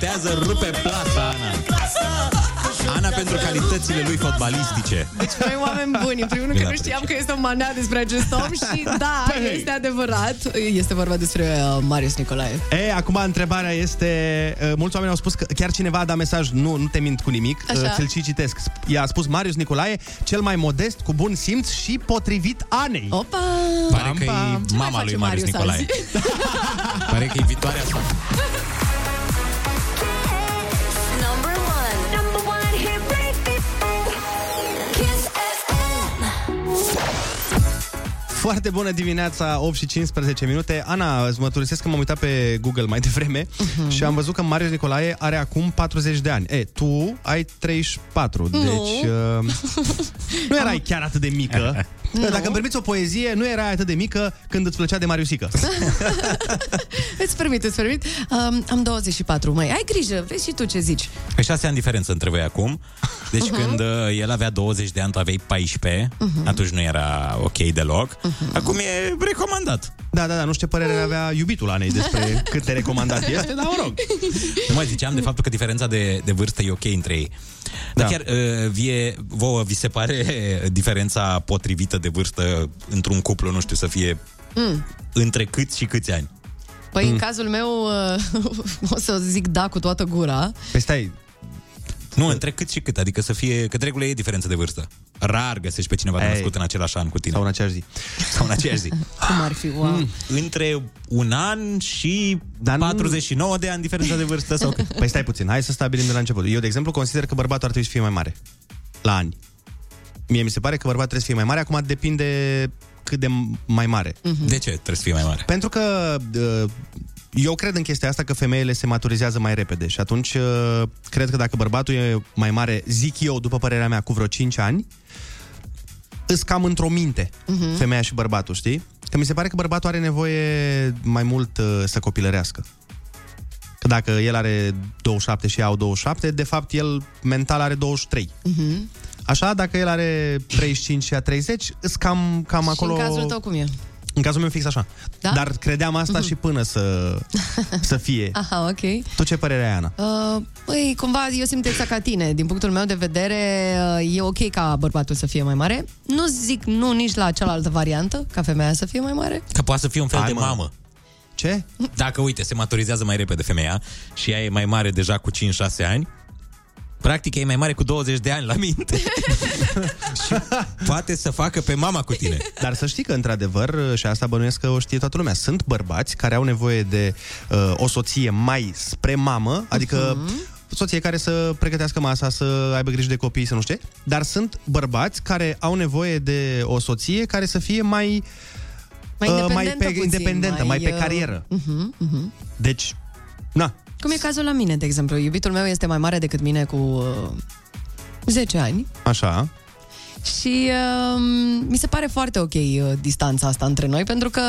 așa ceva Când șutează, rupe plasa, Ana. Ana, pentru calitățile lui fotbalistice. Deci noi oameni buni, în primul rând că Îl nu știam că este un manea despre acest om (laughs) și da, Păi. este adevărat. Este vorba despre uh, Marius Nicolae. E, acum întrebarea este, uh, mulți oameni au spus că chiar cineva a dat mesaj, nu, nu te mint cu nimic, Așa. uh, ți-l și citesc. I-a spus Marius Nicolae, cel mai modest, cu bun simț și potrivit Anei. Opa! Pare că pam. e Ce mai mama face lui Marius Marius Nicolae. azi? Pare că e viitoarea (laughs) Foarte bună dimineața, 8 și 15 minute. Ana, îți mărturisesc că m-am uitat pe Google mai devreme Mhm. și am văzut că Marius Nicolae are acum 40 de ani. E, tu ai 34, Nu. deci uh, (laughs) nu erai chiar atât de mică. (laughs) Dacă îmi permiți o poezie, nu erai atât de mică când îți plăcea de Mariusică. (laughs) Îți permit, îți permit. Um, am 24, măi. Ai grijă, vezi și tu ce zici. Pe șase ani diferență între voi acum. Deci Mhm. când uh, el avea 20 de ani, tu aveai 14, atunci nu era ok deloc. Mhm. Acum e recomandat. Da, da, da, nu știu ce părere avea iubitul Anei despre cât de recomandat este, dar mă rog. Nu mai ziceam de faptul că diferența de, de vârstă e ok între ei. Dar Da. chiar uh, vie, vouă vi se pare diferența potrivită de vârstă într-un cuplu, nu știu, să fie Mm. între câți și câți ani? Păi, în cazul meu, uh, (laughs) o să zic da cu toată gura. Păi stai, Nu, între cât și cât, adică să fie, că de regulă e diferență de vârstă. Rar găsești pe cineva Ei. născut în același an cu tine. sau în aceeași zi. (laughs) Sau în aceeași zi. Cum ar fi? Wow. Mm, între un an și Dar nu- 49 de ani diferența de vârstă sau cât? (laughs) Păi stai puțin, hai să stabilim de la început. Eu, de exemplu, consider că bărbatul ar trebui să fie mai mare. La ani. Mie mi se pare că bărbatul trebuie să fie mai mare, acum depinde cât de mai mare. De ce trebuie să fie mai mare? Pentru că uh, eu cred în chestia asta că femeile se maturizează mai repede și atunci uh, cred că dacă bărbatul e mai mare, zic eu, după părerea mea, cu vreo 5 ani, îs cam într-o minte uh-huh. femeia și bărbatul, știi? Că mi se pare că bărbatul are nevoie mai mult uh, să copilărească. Că dacă el are 27 și ea au 27, de fapt el mental are 23. Uh-huh. Așa, dacă el are 35 și ea 30, îs cam, cam acolo... Și în cazul tău cum e? În cazul meu fix așa. Da? Dar credeam asta și până să, (laughs) să fie. Aha, ok. Tu ce părere ai, Ana? Uh, păi, cumva, eu simt exact ca tine. Din punctul meu de vedere, uh, e ok ca bărbatul să fie mai mare. Nu zic nu nici la cealaltă variantă, ca femeia să fie mai mare. Că poate să fie un fel Hai, de mă. mamă. Ce? Dacă, uite, se maturizează mai repede femeia și ea e mai mare deja cu 5-6 ani, practic ea e mai mare cu 20 de ani la minte (laughs) și poate să facă pe mama cu tine. Dar să știi că, într-adevăr, și asta bănuiesc că o știe toată lumea, sunt bărbați care au nevoie de uh, o soție mai spre mamă, adică uh-huh. soție care să pregătească masa, să aibă grijă de copii, să nu știu ce, dar sunt bărbați care au nevoie de o soție care să fie mai Mai uh, independentă mai pe, puțin, independentă, mai, pe uh, carieră. Uh-huh, uh-huh. Deci, na, Cum e cazul la mine, de exemplu. Iubitul meu este mai mare decât mine cu uh, 10 ani așa. și uh, mi se pare foarte ok uh, distanța asta între noi, pentru că,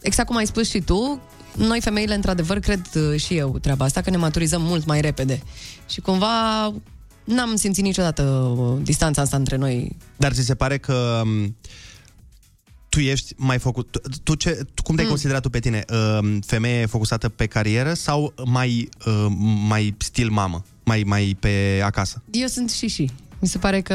exact cum ai spus și tu, noi femeile, într-adevăr, cred uh, și eu treaba asta, că ne maturizăm mult mai repede. Și cumva n-am simțit niciodată uh, distanța asta între noi. Dar ți se pare că m, tu ești mai făcut... Tu, tu ce, tu, cum te-ai Mm. considerat tu pe tine? Uh, femeie focusată pe carieră sau mai, uh, mai stil mamă? Mai, mai pe acasă? Eu sunt și și. Mi se pare că...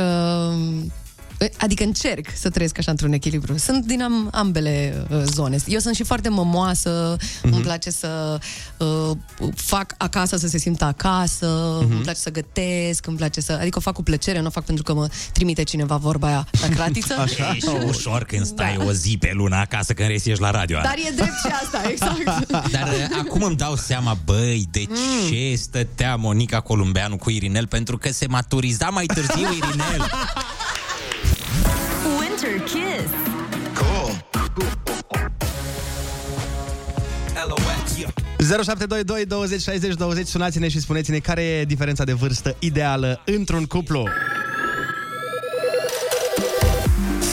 Adică încerc să trăiesc așa într-un echilibru. Sunt din am, ambele uh, zone. Eu sunt și foarte mămoasă, mm-hmm. îmi place să uh, fac acasă să se simtă acasă, mm-hmm. îmi place să gătesc, îmi place să... Adică o fac cu plăcere, nu o fac pentru că mă trimite cineva vorba aia la cratiță. (laughs) E și ușor când stai o zi pe lună acasă când resi ești la radio. Ana. Dar e drept și asta, (laughs) exact. Dar uh, acum îmi dau seama, băi, de Mm. ce stătea Monica Columbeanu cu Irinel? Pentru că se maturiza mai târziu Irinel. (laughs) 0722 20 60 20 Sunați-ne și spuneți-ne care e diferența de vârstă ideală într-un cuplu.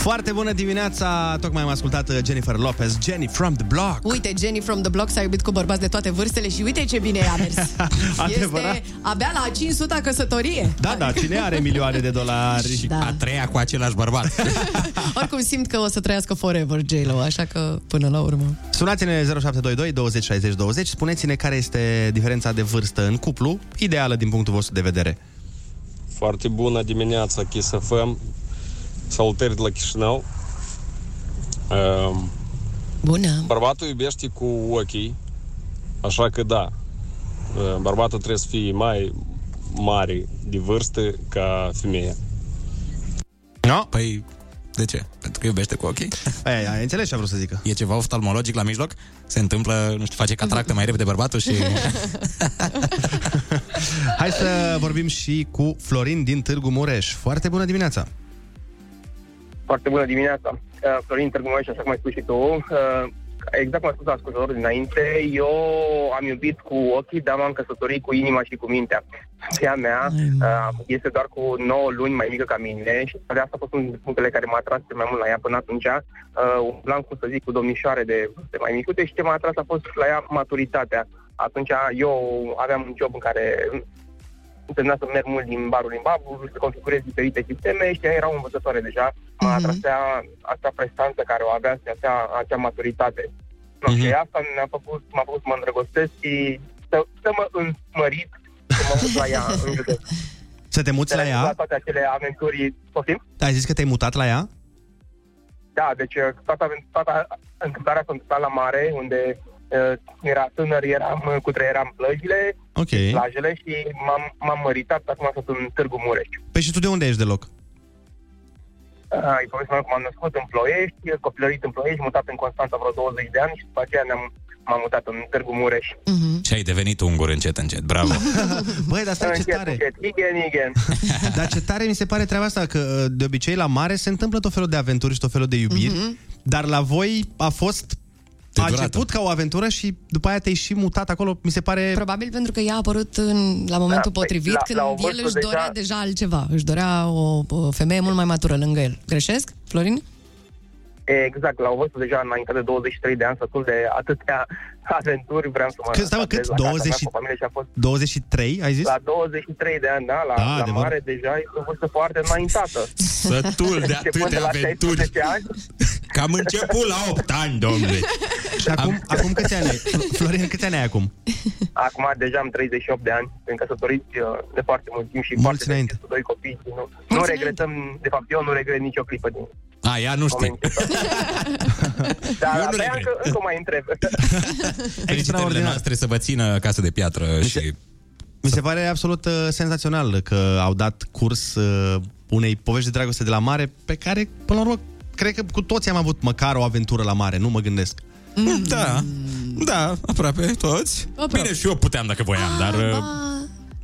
Foarte bună dimineața! Tocmai am ascultat uh, Jennifer Lopez, Jenny from the Block. Uite, Jenny from the Block s-a iubit cu bărbați de toate vârstele și uite ce bine i-a mers. (laughs) Adevărat? Este abia la 500 căsătorie. Da, da, cine are milioane de dolari? Și Da. a treia cu același bărbat. (laughs) Oricum simt că o să trăiască forever J-Lo, așa că până la urmă. Sunați-ne 0722 20 60 20, spuneți-ne care este diferența de vârstă în cuplu, ideală din punctul vostru de vedere. Foarte bună dimineața, Kiss FM. Salutări de la Chișinău. Um, Bună. Bărbatul iubește cu ochii, așa că da, uh, bărbatul trebuie să fie mai mare de vârstă ca femeia. No? Păi, de ce? Pentru că iubește cu ochii? Ai, ai înțeles ce a vrut să zică? E ceva oftalmologic la mijloc? Se întâmplă, nu știu, face cataractă mai repede bărbatul și... (laughs) Hai să vorbim și cu Florin din Târgu Mureș. Foarte bună dimineața! Foarte bună dimineața. Uh, Florin Târgu Mureș, așa cum ai spus și tu. Uh, exact cum a spus ascultătorul dinainte, eu am iubit cu ochii, dar m-am căsătorit cu inima și cu mintea. Soția mea uh, este doar cu 9 luni mai mică ca mine și de asta a fost unul dintre punctele care m-a atras cel mai mult la ea până atunci. Uh, umblam, cum să zic, cu domnișoare de, de mai micute și ce m-a atras a fost la ea maturitatea. Atunci eu aveam un job în care însemna să merg mult din barul în barul, să configurez diferite sisteme și ea era o învățătoare deja. M-a Mhm. atrasea acea prestanță care o avea și acea, acea maturitate. No, Mhm. Și asta mi-a făcut, m-a făcut să mă îndrăgostesc și să, să mă înmărit, să mă mut la ea în județ. Să te muți la ea? La toate acele aventuri, poftim? Ai zis că te-ai mutat la ea? Da, deci uh, toată, aven- toată întâmplarea s-a întâmplat la mare, unde uh, era tânăr, eram, uh, cutreieram plăjile, Ok. plajele și m-am, m-am măritat, acum sunt în Târgu Mureș. Păi și tu de unde ești deloc? Uh, Îi povestesc mai mult cum am născut în Ploiești, copilărit în Ploiești, mutat în Constanța vreo 20 de ani și după aceea ne-am, m-am mutat în Târgu Mureș. Și ai devenit ungur încet, încet. Bravo! (laughs) Băi, dar stai ce Încet, tare! încet, igen, igen. (laughs) Dar ce tare mi se pare treaba asta, că de obicei la mare se întâmplă tot felul de aventuri și tot felul de iubiri, dar la voi a fost... A început ca o aventură și după aia te-ai și mutat acolo, mi se pare... Probabil pentru că ea a apărut în, la momentul Da, păi, potrivit, la- când la o el vârstă își deja- dorea deja altceva. Își dorea o, o femeie mult mai matură lângă el. Greșesc, Florin? Exact, la o vârstă deja înainte de 23 de ani, sătul de atâtea aventuri, vreau să mă... Cât, stai mă, cât? stabilez la casa 20 mea cu familie și a fost 23, ai zis? La 23 de ani, da, la, Da, la adevăr. mare deja este o vârstă foarte înaintată. Sătul de (laughs) Începând atâtea la aventuri. 16 ani, (laughs) Că am început la 8 ani, domnule. Și acum, acum câți ani ai? Fl- Florin, câți ani ai acum? acum deja am 38 de ani, sunt căsătoriți uh, de foarte mult timp și Mulți foarte înainte. fericiți cu doi copii. și Nu, nu regretăm, de fapt eu nu regret nicio clipă din A, ea nu știe. (laughs) Dar Eu nu abia regret. încă, încă mai întreb. (laughs) Felicitările noastre să vă țină casă de piatră și... Mi se pare absolut uh, senzațional că au dat curs uh, unei povești de dragoste de la mare, pe care, până la urmă, cred că cu toți am avut măcar o aventură la mare, nu mă gândesc. Da, da, aproape toți. Aproape. Bine, și eu puteam dacă voiam, dar... uh,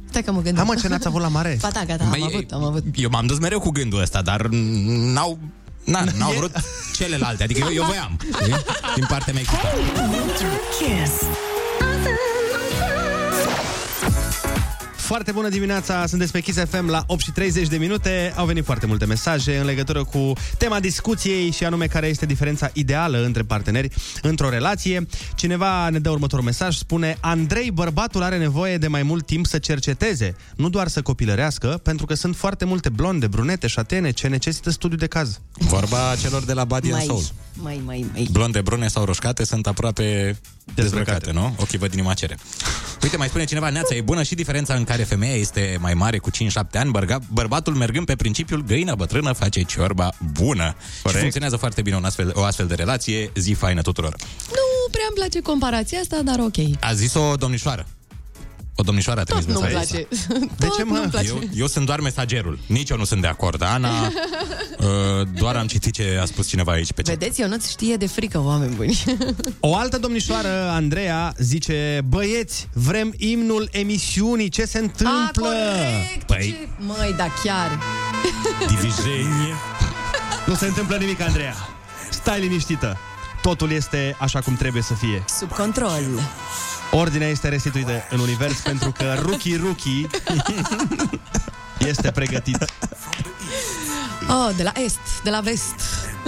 Stai că mă gândesc. Hai mă, ce n-ați avut la mare? Ba da, gata, am Băi, avut, am avut. Eu m-am dus mereu cu gândul ăsta, dar n-au... Na, n-au vrut celelalte, adică eu, eu voiam, știi? din partea mea echipă. Kiss. Foarte bună dimineața, sunteți pe Kiss FM la 8 și 30 de minute. Au venit foarte multe mesaje în legătură cu tema discuției și anume care este diferența ideală între parteneri într-o relație. Cineva ne dă următorul mesaj, spune Andrei, bărbatul are nevoie de mai mult timp să cerceteze, nu doar să copilărească, pentru că sunt foarte multe blonde, brunete, șatene ce necesită studiu de caz. Vorba celor de la Body and Mai, Soul. mai, mai, mai. Blonde, brune sau roșcate sunt aproape dezbrăcate, nu? Ochii văd inima cere. Uite, mai spune cineva, Neața, e bună și diferența în care femeia este mai mare cu 5-7 ani, bărga, bărbatul mergând pe principiul găina bătrână face ciorba bună. Corect. Și funcționează foarte bine un astfel, o astfel de relație, zi faină tuturor. Nu prea îmi place comparația asta, dar ok. A zis o domnișoară. O domnișoară a Tot trimis nu-mi mesajul ăsta. (laughs) place. De ce, mă? Nu-mi place. Eu, eu sunt doar mesagerul. Nici eu nu sunt de acord. Ana, (laughs) uh, doar am citit ce a spus cineva aici pe chat. Vedeți, eu nu știe de frică, oameni buni. O altă domnișoară, Andreea, zice Băieți, vrem imnul emisiunii, ce se întâmplă? Păi... Măi, da chiar. Divizenie. Nu se întâmplă nimic, Andreea. Stai liniștită. Totul este așa cum trebuie să fie. Sub control. Ordinea este restituită în univers pentru că Ruki Ruki este pregătit. Oh, de la est, de la vest.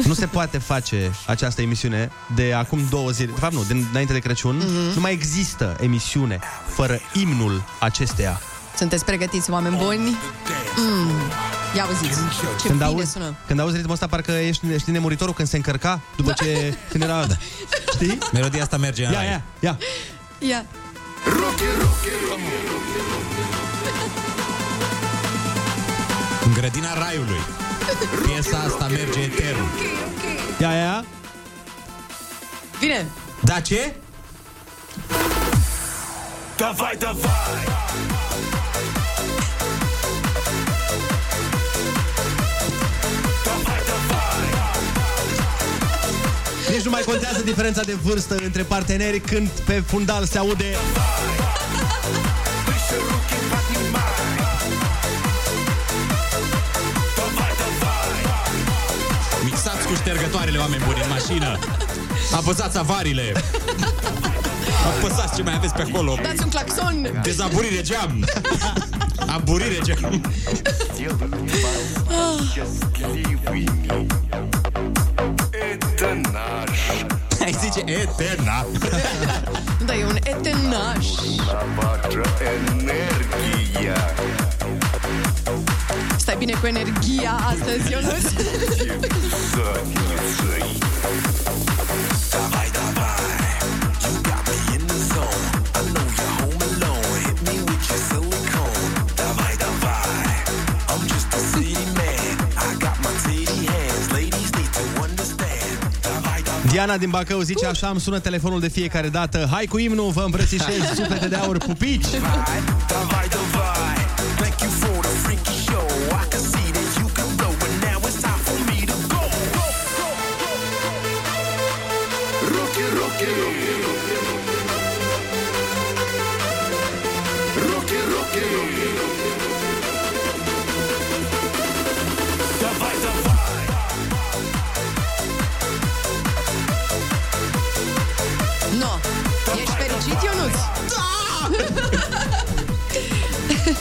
Nu se poate face această emisiune de acum două zile, de fapt nu, de, înainte de Crăciun. Mhm. Nu mai există emisiune fără imnul acesteia. Sunteți pregătiți, oameni buni? Mm. Ia auziți, ce când, bine auzi, sună. când auzi ritmul ăsta, parcă ești, știi, nemuritorul când se încărca după ce când era... (laughs) Știi? Melodia asta merge în Ia, aer. ia, ia. Ia. În grădina raiului. Piesa asta merge etern. Ia, ia, ia. Bine. Da ce? Давай, давай! Nici nu mai contează diferența de vârstă între parteneri când pe fundal se aude Mixați cu ștergătoarele, oameni buni, în mașină. Apăsați avarile. Apăsați ce mai aveți pe acolo. Dați un claxon. Dezaburire geam. Aburire geam. Ai zice eterna. (laughs) Da, e un etenaș. Stai bine cu energia astăzi, Ionuț. Diana din Bacău zice așa, îmi sună telefonul de fiecare dată. Hai cu imnul, vă îmbrățișez, (laughs) suflete de aur, pupici! Bye.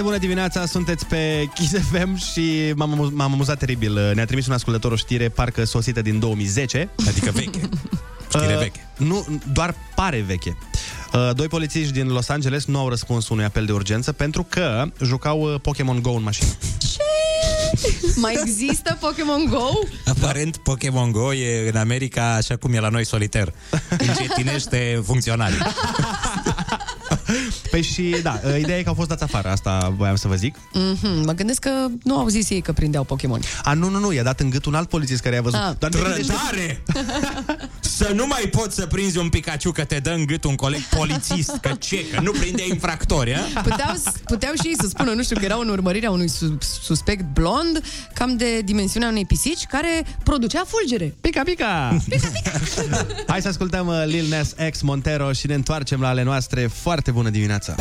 Foarte bună dimineața, sunteți pe Kiss FM și m-am, amu- m-am amuzat teribil Ne-a trimis un ascultător o știre, parcă sosită din 2010 Adică veche. Știre Uh, veche. Nu, doar pare veche. Uh, Doi polițiști din Los Angeles nu au răspuns unui apel de urgență pentru că jucau uh, Pokémon Go în mașină. (laughs) Mai există Pokémon Go? Aparent, Pokémon Go e în America așa cum e la noi soliter. Încetinește funcționarii. (laughs) Păi și, da, uh, ideea e că au fost dați afară, asta voiam să vă zic. Mm-hmm. Mă gândesc că nu au zis ei că prindeau Pokémon. A, nu, nu, nu, i-a dat în gât un alt polițist care i-a văzut. Ah. Doar gândește- Trădare! (laughs) Să nu mai poți să prinzi un Pikachu că te dă în gât un coleg polițist. Că ce? Că nu prinde infractori, a? Puteau, puteau și ei să spună, nu știu, că erau în urmărirea unui su- suspect blond, cam de dimensiunea unei pisici, care producea fulgere. Pica, pica! (laughs) Hai să ascultăm uh, Lil Nas X Montero și ne întoarcem la ale noastre. Foarte bună dimineața!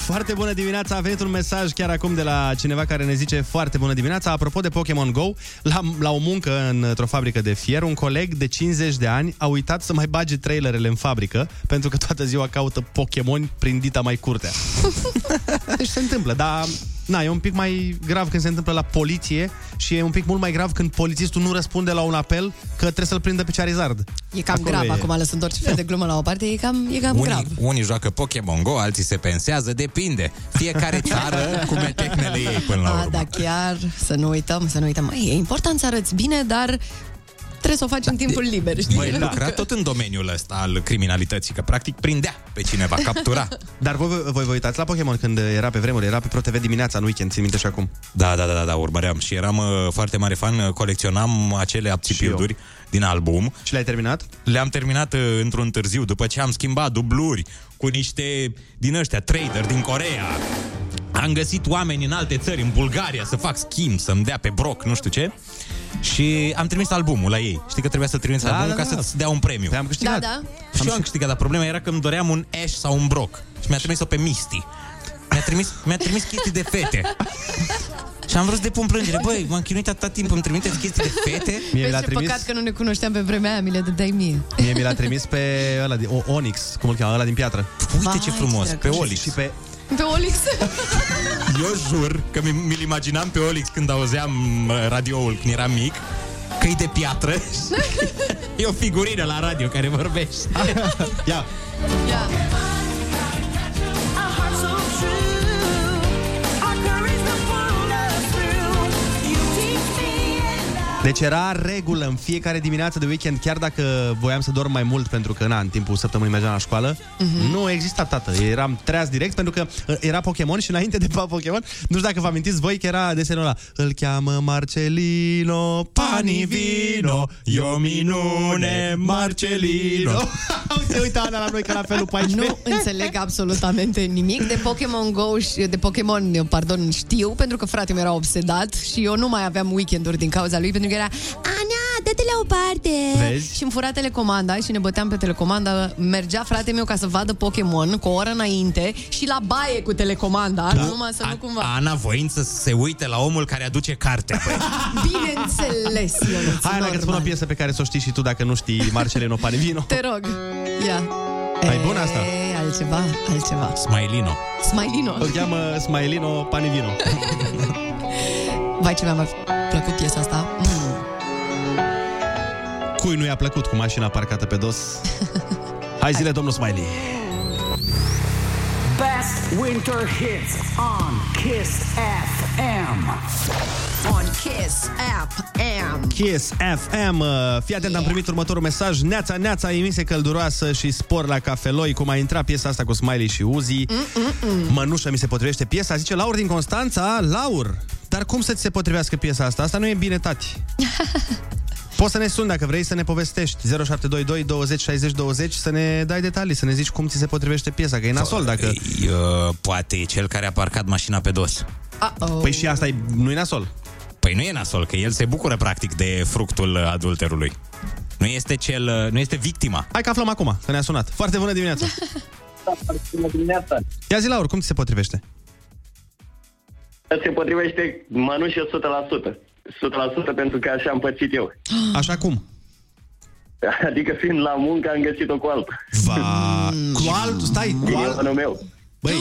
Foarte bună dimineața, a venit un mesaj chiar acum de la cineva care ne zice foarte bună dimineața. Apropo de Pokémon Go, la, la o muncă într-o fabrică de fier, un coleg de 50 de ani a uitat să mai bage trailerele în fabrică pentru că toată ziua caută Pokémon prin dita mai curtea. (laughs) deci se întâmplă, dar na, e un pic mai grav când se întâmplă la poliție și e un pic mult mai grav când polițistul nu răspunde la un apel că trebuie să-l prindă pe Charizard. E cam Acolo grav e. acum, lăsând orice fel de glumă la o parte, e cam, e cam grav. Unii, unii joacă Pokémon Go, alții se pensează, depinde. Fiecare (laughs) țară cu metehnele ei până la A, urmă. da, chiar, să nu uităm, să nu uităm. Mai, e important să arăți bine, dar trebuie să o faci în timpul liber, știi? Băi, lucra tot în domeniul ăsta al criminalității, că practic prindea pe cineva, captura. (laughs) Dar voi, voi vă uitați la Pokémon când era pe vremuri, era pe ProTV dimineața, în weekend, țin minte și acum. Da, da, da, da, da, urmăream și eram uh, foarte mare fan, uh, colecționam acele aptituduri din album. Și le-ai terminat? Le-am terminat uh, într-un târziu, după ce am schimbat dubluri cu niște din ăștia, trader din Corea. Am găsit oameni în alte țări, în Bulgaria, să fac schimb, să-mi dea pe broc, nu știu ce. Și am trimis albumul la ei. Știi că trebuia să trimiți Da, albumul da, ca da. să-ți dea un premiu. Am câștigat. Da, da. Și eu am câștigat, dar problema era că îmi doream un Ash sau un Brock. Și mi-a trimis-o pe Misty. Mi-a trimis, mi-a trimis chestii de fete. Și am vrut să depun plângere. Băi, m-am chinuit atâta timp, îmi trimiteți chestii de fete? Mie mi Vezi l-a ce trimis, păcat că nu ne cunoșteam pe vremea aia, mi le dădeai mie. mie mi l-a trimis pe ăla, de, o, Onyx, cum îl cheamă, ăla din piatră. Uite ce frumos, pe Olix. Și pe... Pe Olix. (laughs) Eu jur că mi- mi-l imaginam pe Olix când auzeam mă, radioul când eram mic, că e de piatră. (laughs) e o figurină la radio care vorbește. Ia, Ia. Deci era regulă în fiecare dimineață de weekend, chiar dacă voiam să dorm mai mult, pentru că, na, în timpul săptămânii mergeam la școală, Mhm. nu exista tată. Eram treaz direct, pentru că uh, era Pokémon și înainte de Pokémon, nu știu dacă vă amintiți voi că era desenul ăla. Îl cheamă Marcelino Panivino, eu minune Marcelino. (laughs) uite, uite, Ana, la noi că la felul 14. Nu înțeleg absolutamente nimic de Pokémon Go și de Pokémon, pardon, știu, pentru că fratele meu era obsedat și eu nu mai aveam weekenduri din cauza lui, pentru că era Ana, dă-te la o parte! Vezi? Și îmi fura telecomanda și ne băteam pe telecomanda. Mergea fratele meu ca să vadă Pokémon cu o oră înainte și la baie cu telecomanda, Da. numai să nu cumva. Ana voind să se uite la omul care aduce cartea. Băi. (laughs) Bineînțeles, Ionuț, Hai, Ana, că spun o normal. piesă pe care să o știi și tu dacă nu știi Marcelino Panivino. Te rog, ia. Ai bună asta? E, altceva, altceva. Smilino. Smilino. Îl cheamă Smilino Panivino. (laughs) Vai, ce mi-a plăcut piesa asta. Mm. Cui nu i-a plăcut cu mașina parcată pe dos? Hai zile, domnul Smiley. Best winter hits on Kiss FM. On Kiss FM. Kiss FM. Uh, Fii atent, am primit următorul mesaj. Neața, neața, emise călduroasă și spor la cafeloi. Cum a intrat piesa asta cu Smiley și Uzi. Mănușă mi se potrivește piesa. Zice Laur din Constanța. Laur, dar cum să ți se potrivească piesa asta? Asta nu e bine, tati. (laughs) Poți să ne suni dacă vrei să ne povestești 0722 20 60 20 Să ne dai detalii, să ne zici cum ți se potrivește piesa Că e nasol dacă... Uh, poate e cel care a parcat mașina pe dos. Uh-oh. Păi și asta e, nu e nasol Păi nu e nasol, că el se bucură practic de fructul adulterului. Nu este cel, nu este victima. Hai că aflăm acum, că ne-a sunat Foarte bună dimineața Bună dimineața! Ia zi, Laur, cum ți se potrivește? Se potrivește mănușă 100%. 100% pentru că așa am pățit eu. Așa cum? (laughs) Adică fiind la muncă am găsit-o cu altul. Va... Cu alt... Stai, cu alt... Prietenul meu. Băi,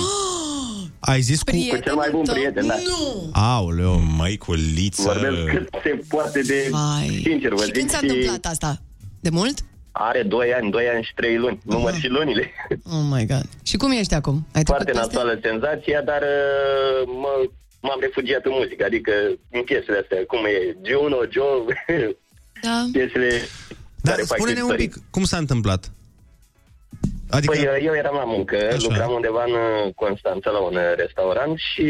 ai zis cu... Cu cel mai bun prieten, da. Nu! Aoleu. Măiculiță. Vorbesc cât se poate de Vai. sincer, vă Și când zic. s-a întâmplat asta? De mult? Are 2 ani, 2 ani și 3 luni. Număr și lunile. Oh my god. Și cum ești acum? Ai trecut Foarte peste? nasoală senzația, dar uh, mă, m-am refugiat în muzică. Adică în piesele astea, cum e Juno, Joe, (laughs) Da. piesele Dar care fac spune-ne un istorii. pic, cum s-a întâmplat? Adică... Păi uh, eu eram la muncă, Așa. Așa. lucram undeva în uh, Constanța la un uh, restaurant și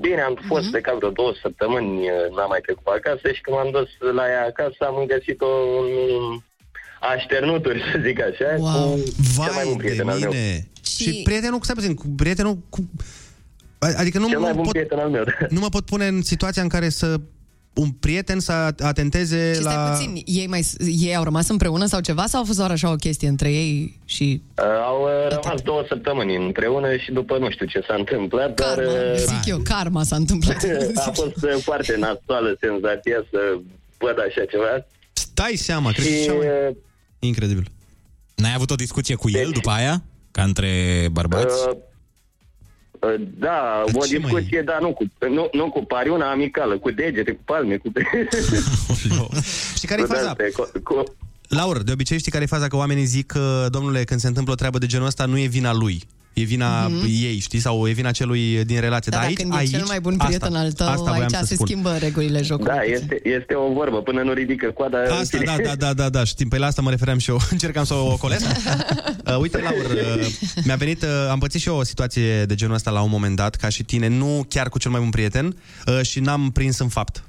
bine, am Mhm. fost mm-hmm. de cam vreo două săptămâni, uh, n-am mai trecut pe acasă și când m-am dus la ea acasă am găsit-o în așternuturi, (laughs) să zic așa, Wow. cu cel mai Vai bun de prieten al meu. mine. Și- Și prietenul, stai puțin, cu prietenul cu... Adică nu Cel mai mă, bun pot, prieten al meu, da. nu mă pot pune în situația în care să un prieten să atenteze Și stai la... puțin, ei, mai, ei au rămas împreună sau ceva sau a fost doar așa o chestie între ei și... Uh, au uh, rămas două săptămâni împreună și după nu știu ce s-a întâmplat, dar Karma, uh, zic eu, karma s-a întâmplat. (laughs) a fost uh, foarte nasoală senzația să văd așa ceva. Stai seama, cred că e Și cea mai... uh, Incredibil. N-ai avut o discuție cu el după aia? Ca între bărbați? Uh, uh, da, Dar o ce, discuție, dar nu cu, nu, nu cu pari, una amicală, cu degete, cu palme, cu... Știi care e cu faza? de-astea, cu, cu, Laur, de obicei știi care e faza că oamenii zic că, domnule, când se întâmplă o treabă de genul ăsta, nu e vina lui. E vina mm-hmm. ei, știi? Sau e vina celui din relație. Dar Dar dacă aici, când e aici, cel mai bun prieten asta, al tău, asta voiam aici să se spun. schimbă regulile jocului. da, este, este o vorbă, până nu ridică coada... în Asta, fine. da, da, da, da, da, știm, pe la asta mă refeream și eu, (laughs) încercam să o ocolesc. (laughs) uh, uite, Laur, uh, mi-a venit, uh, am pățit și eu o situație de genul ăsta la un moment dat, ca și tine, nu chiar cu cel mai bun prieten, uh, și n-am prins în fapt.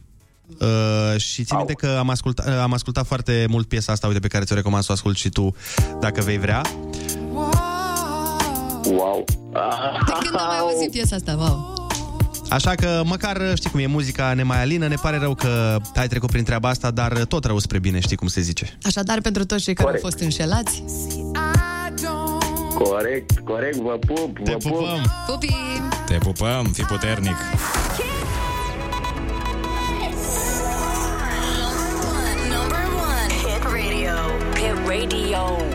Uh, și țin minte că am ascultat, uh, am ascultat foarte mult piesa asta, uite, pe care ți-o recomand să o asculti și tu, dacă vei vrea. Wow. De când am mai auzit piesa asta, wow. Așa că măcar știi cum e muzica nemaialină, ne pare rău că ai trecut prin treaba asta, dar tot rău spre bine, știi cum se zice. Așadar, pentru toți cei care au fost înșelați. Corect, corect, vă pup, Te pupăm. pup. Pupim. Te pupăm, fi puternic. Radio.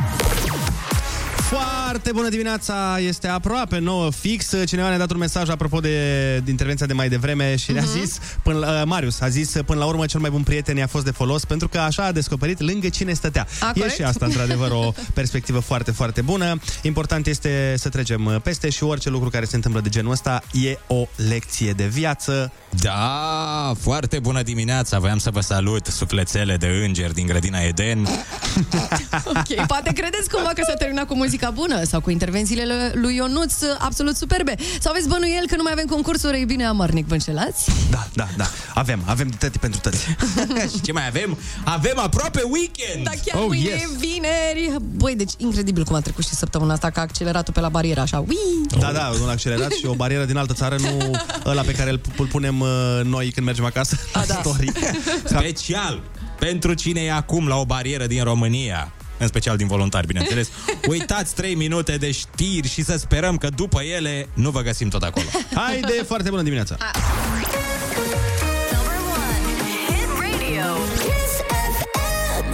Foarte bună dimineața, este aproape 9 fix. Cineva ne-a dat un mesaj apropo de, de intervenția de mai devreme și ne-a zis, până, la- uh, Marius a zis, până la urmă cel mai bun prieten i-a fost de folos pentru că așa a descoperit lângă cine stătea. A, e corect. și asta, într-adevăr, o (laughs) perspectivă foarte, foarte bună. Important este să trecem peste și orice lucru care se întâmplă de genul ăsta e o lecție de viață. Da, foarte bună dimineața. Voiam să vă salut, sufletele de înger din grădina Eden. (laughs) Ok, poate credeți cumva că s-a terminat cu muzica bună sau cu intervențiile lui- lui Ionuț absolut superbe. Sau aveți bănuiel că nu mai avem concursuri, ei bine, amarnic vă înșelați? Da, da, da. Avem, avem tăti pentru tăți. (laughs) și ce mai avem? Avem aproape weekend! Da, chiar Oh, mâine yes. e vineri. Băi, deci incredibil cum a trecut și săptămâna asta, că a accelerat-o pe la barieră, așa. Ui! Da, da, un accelerat și o barieră din altă țară, nu ăla pe care îl, îl punem uh, noi când mergem acasă. A, da. Story. (laughs) Special pentru cine e acum la o barieră din România în special din voluntari, bineînțeles. (laughs) Uitați 3 minute de știri și să sperăm că după ele nu vă găsim tot acolo. Haide, foarte bună dimineața! Number one. Hit radio. Kiss FM.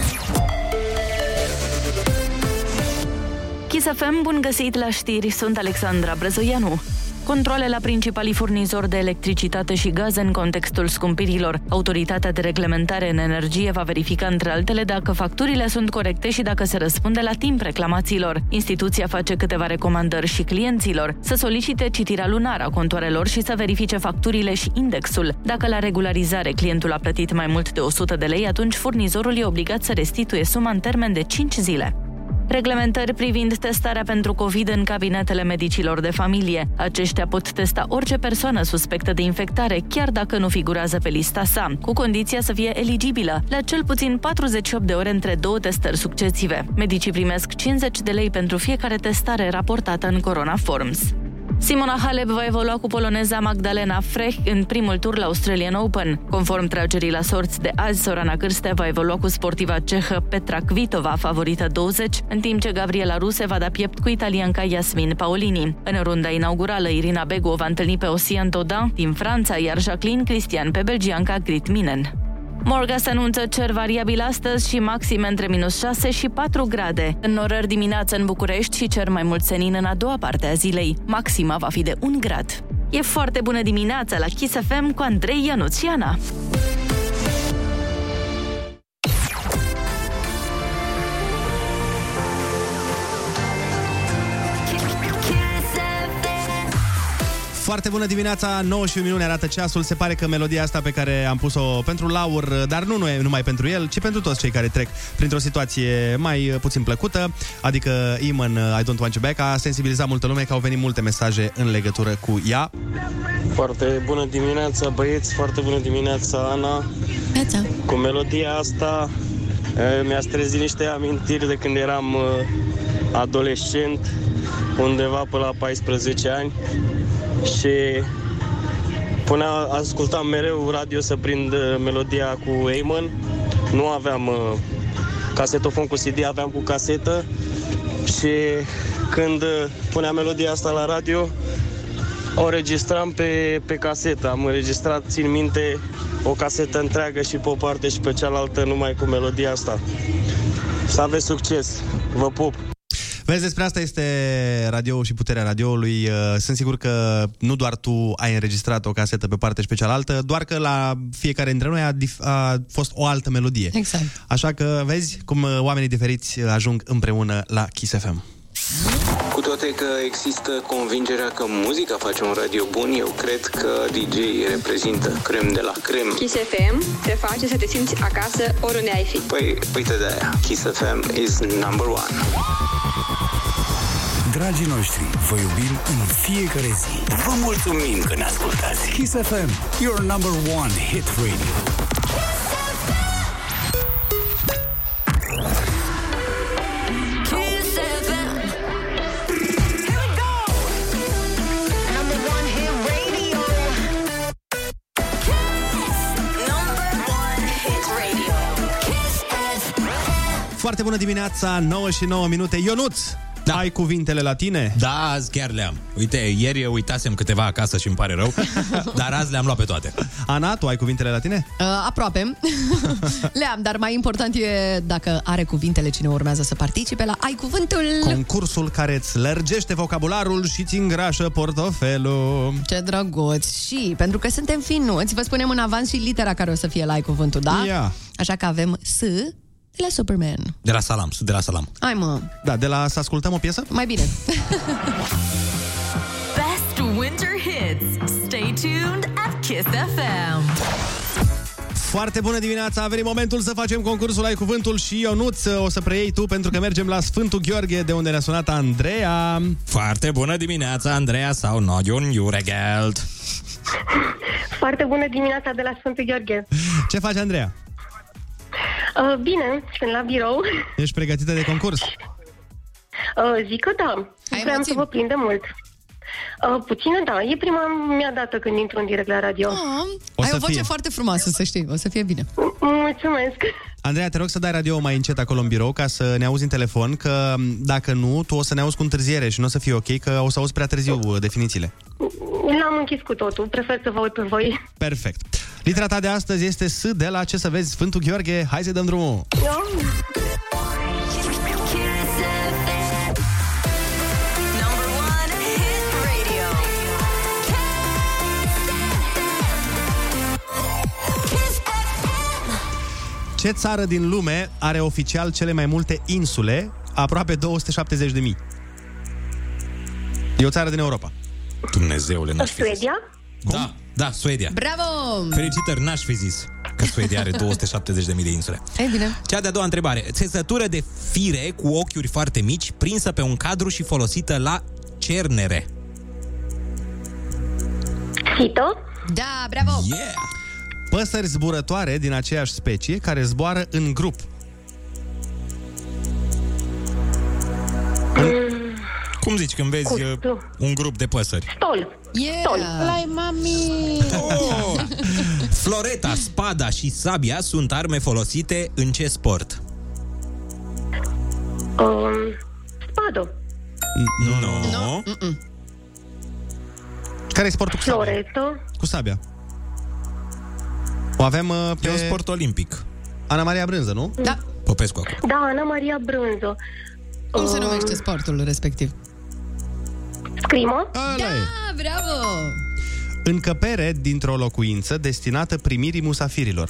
Kiss FM, bun găsit la știri, sunt Alexandra Brezoianu. Controle la principalii furnizori de electricitate și gaze în contextul scumpirilor. Autoritatea de reglementare în energie va verifica între altele dacă facturile sunt corecte și dacă se răspunde la timp reclamațiilor. Instituția face câteva recomandări și clienților să solicite citirea lunară a contoarelor și să verifice facturile și indexul. Dacă la regularizare clientul a plătit mai mult de 100 de lei, atunci furnizorul e obligat să restituie suma în termen de 5 zile. Reglementări privind testarea pentru COVID în cabinetele medicilor de familie. Aceștia pot testa orice persoană suspectă de infectare, chiar dacă nu figurează pe lista sa, cu condiția să fie eligibilă la cel puțin 48 de ore între două testări succesive. Medicii primesc 50 de lei pentru fiecare testare raportată în Corona Forms. Simona Halep va evolua cu poloneza Magdalena Frech în primul tur la Australian Open. Conform tragerii la sorți de azi, Sorana Cârstea va evolua cu sportiva cehă Petra Kvitova, favorită 20, în timp ce Gabriela Ruse va da piept cu italianca Yasmin Paolini. În runda inaugurală, Irina Begu o va întâlni pe Ocean Todin din Franța, iar Jacqueline Cristian pe belgianca Grit Minen. Morga se anunță cer variabil astăzi și maxime între minus 6 și 4 grade. În orări dimineață în București și cer mai mult senin în a doua parte a zilei. Maxima va fi de 1 grad. E foarte bună dimineața la Kiss FM cu Andrei Ionuțiana. Foarte bună dimineața, 9 și un minut ne arată ceasul. Se pare că melodia asta pe care am pus-o pentru Laur, dar nu, nu e numai pentru el, ci pentru toți cei care trec printr-o situație mai uh, puțin plăcută, adică Iman I Don't Want You Back a sensibilizat multă lume că au venit multe mesaje în legătură cu ea. Foarte bună dimineața, băieți, foarte bună dimineața, Ana. Neața. Cu melodia asta eh, mi-a trezit niște amintiri de când eram eh, adolescent, undeva până la 14 ani și punea, ascultam mereu radio să prind eh, melodia cu Eamon. Nu aveam eh, casetofon cu CD, aveam cu casetă și când eh, punea melodia asta la radio, o înregistram pe, pe casetă. Am înregistrat, țin minte, o casetă întreagă și pe o parte și pe cealaltă numai cu melodia asta. Să aveți succes! Vă pup! Vezi, despre asta este radio și puterea radioului. Uh, Sunt sigur că nu doar tu ai înregistrat o casetă pe parte și pe cealaltă, doar că la fiecare dintre noi a, dif- a fost o altă melodie. Exact. Așa că vezi cum uh, oamenii diferiți uh, ajung împreună la Kiss FM. Cu toate că există convingerea că muzica face un radio bun, eu cred că DJ reprezintă crem de la crem. Kiss FM te face să te simți acasă oriunde ai fi. Păi, uite de aia, Kiss FM is number one. Dragii noștri, vă iubim în fiecare zi. Vă mulțumim că ne ascultați. Kiss FM, your number one hit radio. Kiss FM. Here we go. Number one hit radio. Kiss. Number one hit radio. Kiss FM. Foarte bună dimineața, 9 și 9 minute. Ionuț, Da. Ai cuvintele la tine? Da, azi chiar le-am. Uite, ieri eu uitasem câteva acasă și îmi pare rău, (laughs) dar azi le-am luat pe toate. Ana, tu ai cuvintele la tine? Uh, aproape. (laughs) Le-am, dar mai important e dacă are cuvintele cine urmează să participe la Ai Cuvântul. Concursul care îți lărgește vocabularul și ți îngrașă portofelul. Ce drăguț! Și pentru că suntem finuți, vă spunem în avans și litera care o să fie la Ai Cuvântul, da? Ia. Așa că avem S de la Superman. De la salam, de la salam. Hai mă, Da, de la să ascultăm o piesă? mai bine. (laughs) Best winter hits. Stay tuned at Kiss FM. Foarte bună dimineața, a venit momentul să facem concursul Ai Cuvântul și Ionuț o să preiei tu pentru că mergem la Sfântul Gheorghe de unde ne-a sunat Andreea. Foarte bună dimineața, Andreea sau Nodiun Juregeld. Foarte bună dimineața de la Sfântul Gheorghe. Ce faci, Andreea? Uh, bine, sunt la birou. Ești pregătită de concurs? Uh, zic că da. Vreau să vă prinde mult. Uh, puțină, da. E prima mea dată când intru în direct la radio. O Ai să o voce fie. foarte frumoasă, să știi. O să fie bine. Mulțumesc. Andreea, te rog să dai radio mai încet acolo în birou ca să ne auzi în telefon, că dacă nu, tu o să ne auzi cu întârziere și nu o să fie ok, că o să auzi prea târziu uh, definițiile. L-am închis cu totul. Prefer să vă aud pe voi. Perfect. Litera ta de astăzi este S de la ce să vezi Sfântul Gheorghe. Hai să dăm drumul. Number one hit radio. Ce țară din lume are oficial cele mai multe insule, aproape 270 de mii? E o țară din Europa. Dumnezeule, n-aș fi zis. Suedia? Da, da, Suedia. Bravo! Felicitări, n-aș fi zis că Suedia are (laughs) 270.000 de insule. Ei bine. Cea de-a doua întrebare. Țesătură de fire cu ochiuri foarte mici, prinsă pe un cadru și folosită la cernere. Fito? Da, bravo! Yeah! Păsări zburătoare din aceeași specie care zboară în grup. Cum zici când vezi uh, un grup de păsări? Stol. Yeah. Stol. Lai, mami. Oh! Floreta, spada și sabia sunt arme folosite în ce sport? Um, spado. Nu. No. no. Care e sportul cu sabia? Floreto. Cu sabia. O avem uh, pe... E un sport olimpic. Ana Maria Brânză, nu? Da. Popescu acum. Da, Ana Maria Brânzo. Cum se Um, numește sportul respectiv? Scrimă? Ăla e. Da, bravo! Încăpere dintr-o locuință destinată primirii musafirilor.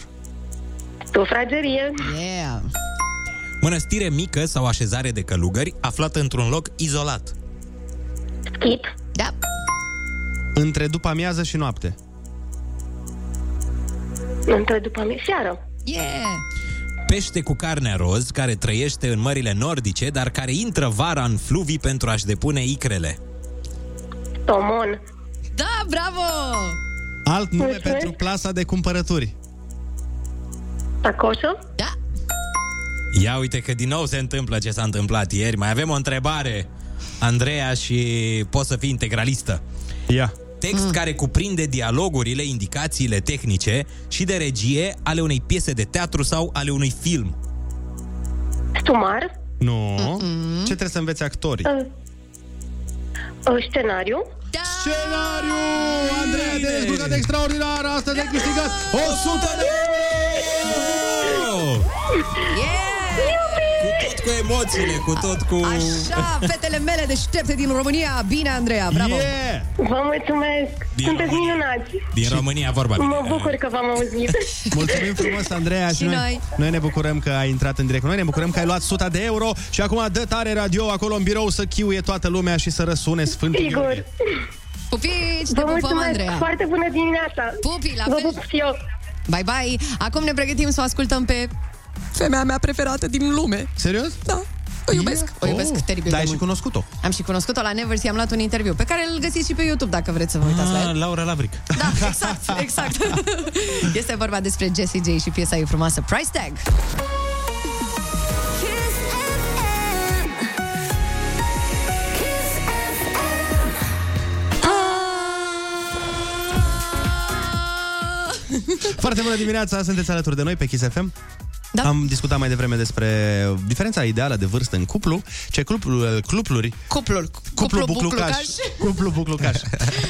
Sufragerie. Yeah! Mănăstire mică sau așezare de călugări aflată într-un loc izolat. Schip. Da. Între după amiază și noapte. Între după amiază. Seară. Yeah! Pește cu carnea roz care trăiește în mările nordice, dar care intră vara în fluvii pentru a-și depune icrele. Tomon. Da, bravo! Alt nume Mulțumesc. pentru plasa de cumpărături. Tacoșă? Da. Ia uite că din nou se întâmplă ce s-a întâmplat ieri. Mai avem o întrebare, Andreea, și poți să fii integralistă. Ia. Text mm. care cuprinde dialogurile, indicațiile tehnice și de regie ale unei piese de teatru sau ale unui film. Stumar. Nu. Ce trebuie să înveți actorii? Uh, uh, scenariu. Da! Scenariu! Andreea, te-ai descurcat extraordinar! Astăzi ai câștigat 100 de euro! Yeah! Cu tot cu emoțiile, cu tot cu... Așa, fetele mele deștepte din România. Bine, Andreea, bravo! Yeah! Vă mulțumesc. Din Sunteți România. minunați. Din România vorba bine. Mă bucur că v-am auzit. (laughs) Mulțumim frumos, Andreea, și, Și noi, noi. noi ne bucurăm că ai intrat în direct. Noi ne bucurăm că ai luat 100 de euro și acum dă tare radio acolo în birou să chiuie toată lumea și să răsune Sfântul Sigur. Gheorghe. Pupici, te Vă pupăm, mulțumesc. Andreea! Foarte bună dimineața. Pupi, la Vă fel! pup și eu. Bye, bye! Acum ne pregătim să o ascultăm pe femeia mea preferată din lume. Serios? Da. O iubesc, o iubesc Oh, teribil Dar de ai și mult. cunoscut-o. Am și cunoscut-o la Nevers, i-am luat un interviu, pe care îl găsiți și pe YouTube dacă vreți să vă uitați la el. Ah, Laura Lavric. Da, exact, (laughs) exact. (laughs) Este vorba despre Jessie J și piesa ei frumoasă Price Tag. Foarte bună dimineața, sunteți alături de noi pe Kiss FM. Da. Am discutat mai devreme despre diferența ideală de vârstă în cuplu, ce cuplu, cupluri... Cuplul. Cuplu Cuplu buclucaș. buclucaș. (laughs) Cuplu buclucaș.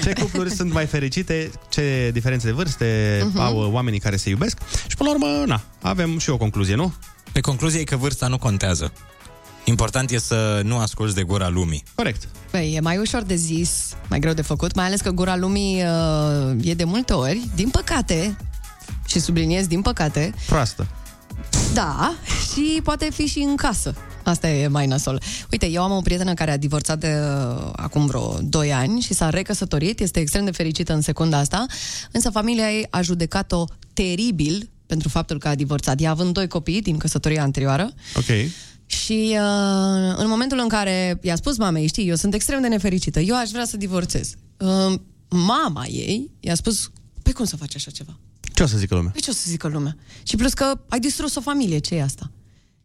Ce cupluri sunt mai fericite, ce diferențe de vârste Mhm. uh-huh. au uh, oamenii care se iubesc. Și până la urmă, na, avem și o concluzie, nu? Pe concluzie e că vârsta nu contează. Important e să nu asculți de gura lumii. Corect. Păi, e mai ușor de zis, mai greu de făcut, mai ales că gura lumii uh, e de multe ori, din păcate, și subliniez din păcate, Proastă. Da, și poate fi și în casă. Asta e mai nasol. Uite, eu am o prietenă care a divorțat de uh, acum vreo 2 ani și s-a recăsătorit, este extrem de fericită în secunda asta, însă familia ei a judecat-o teribil pentru faptul că a divorțat. Ea având doi copii din căsătoria anterioară Ok. și uh, în momentul în care i-a spus mamei, știi, eu sunt extrem de nefericită, eu aș vrea să divorțez. Uh, mama ei i-a spus, pe cum să faci așa ceva? Ce o să zică lumea? Pe ce o să zică lumea? Și plus că ai distrus o familie, ce e asta?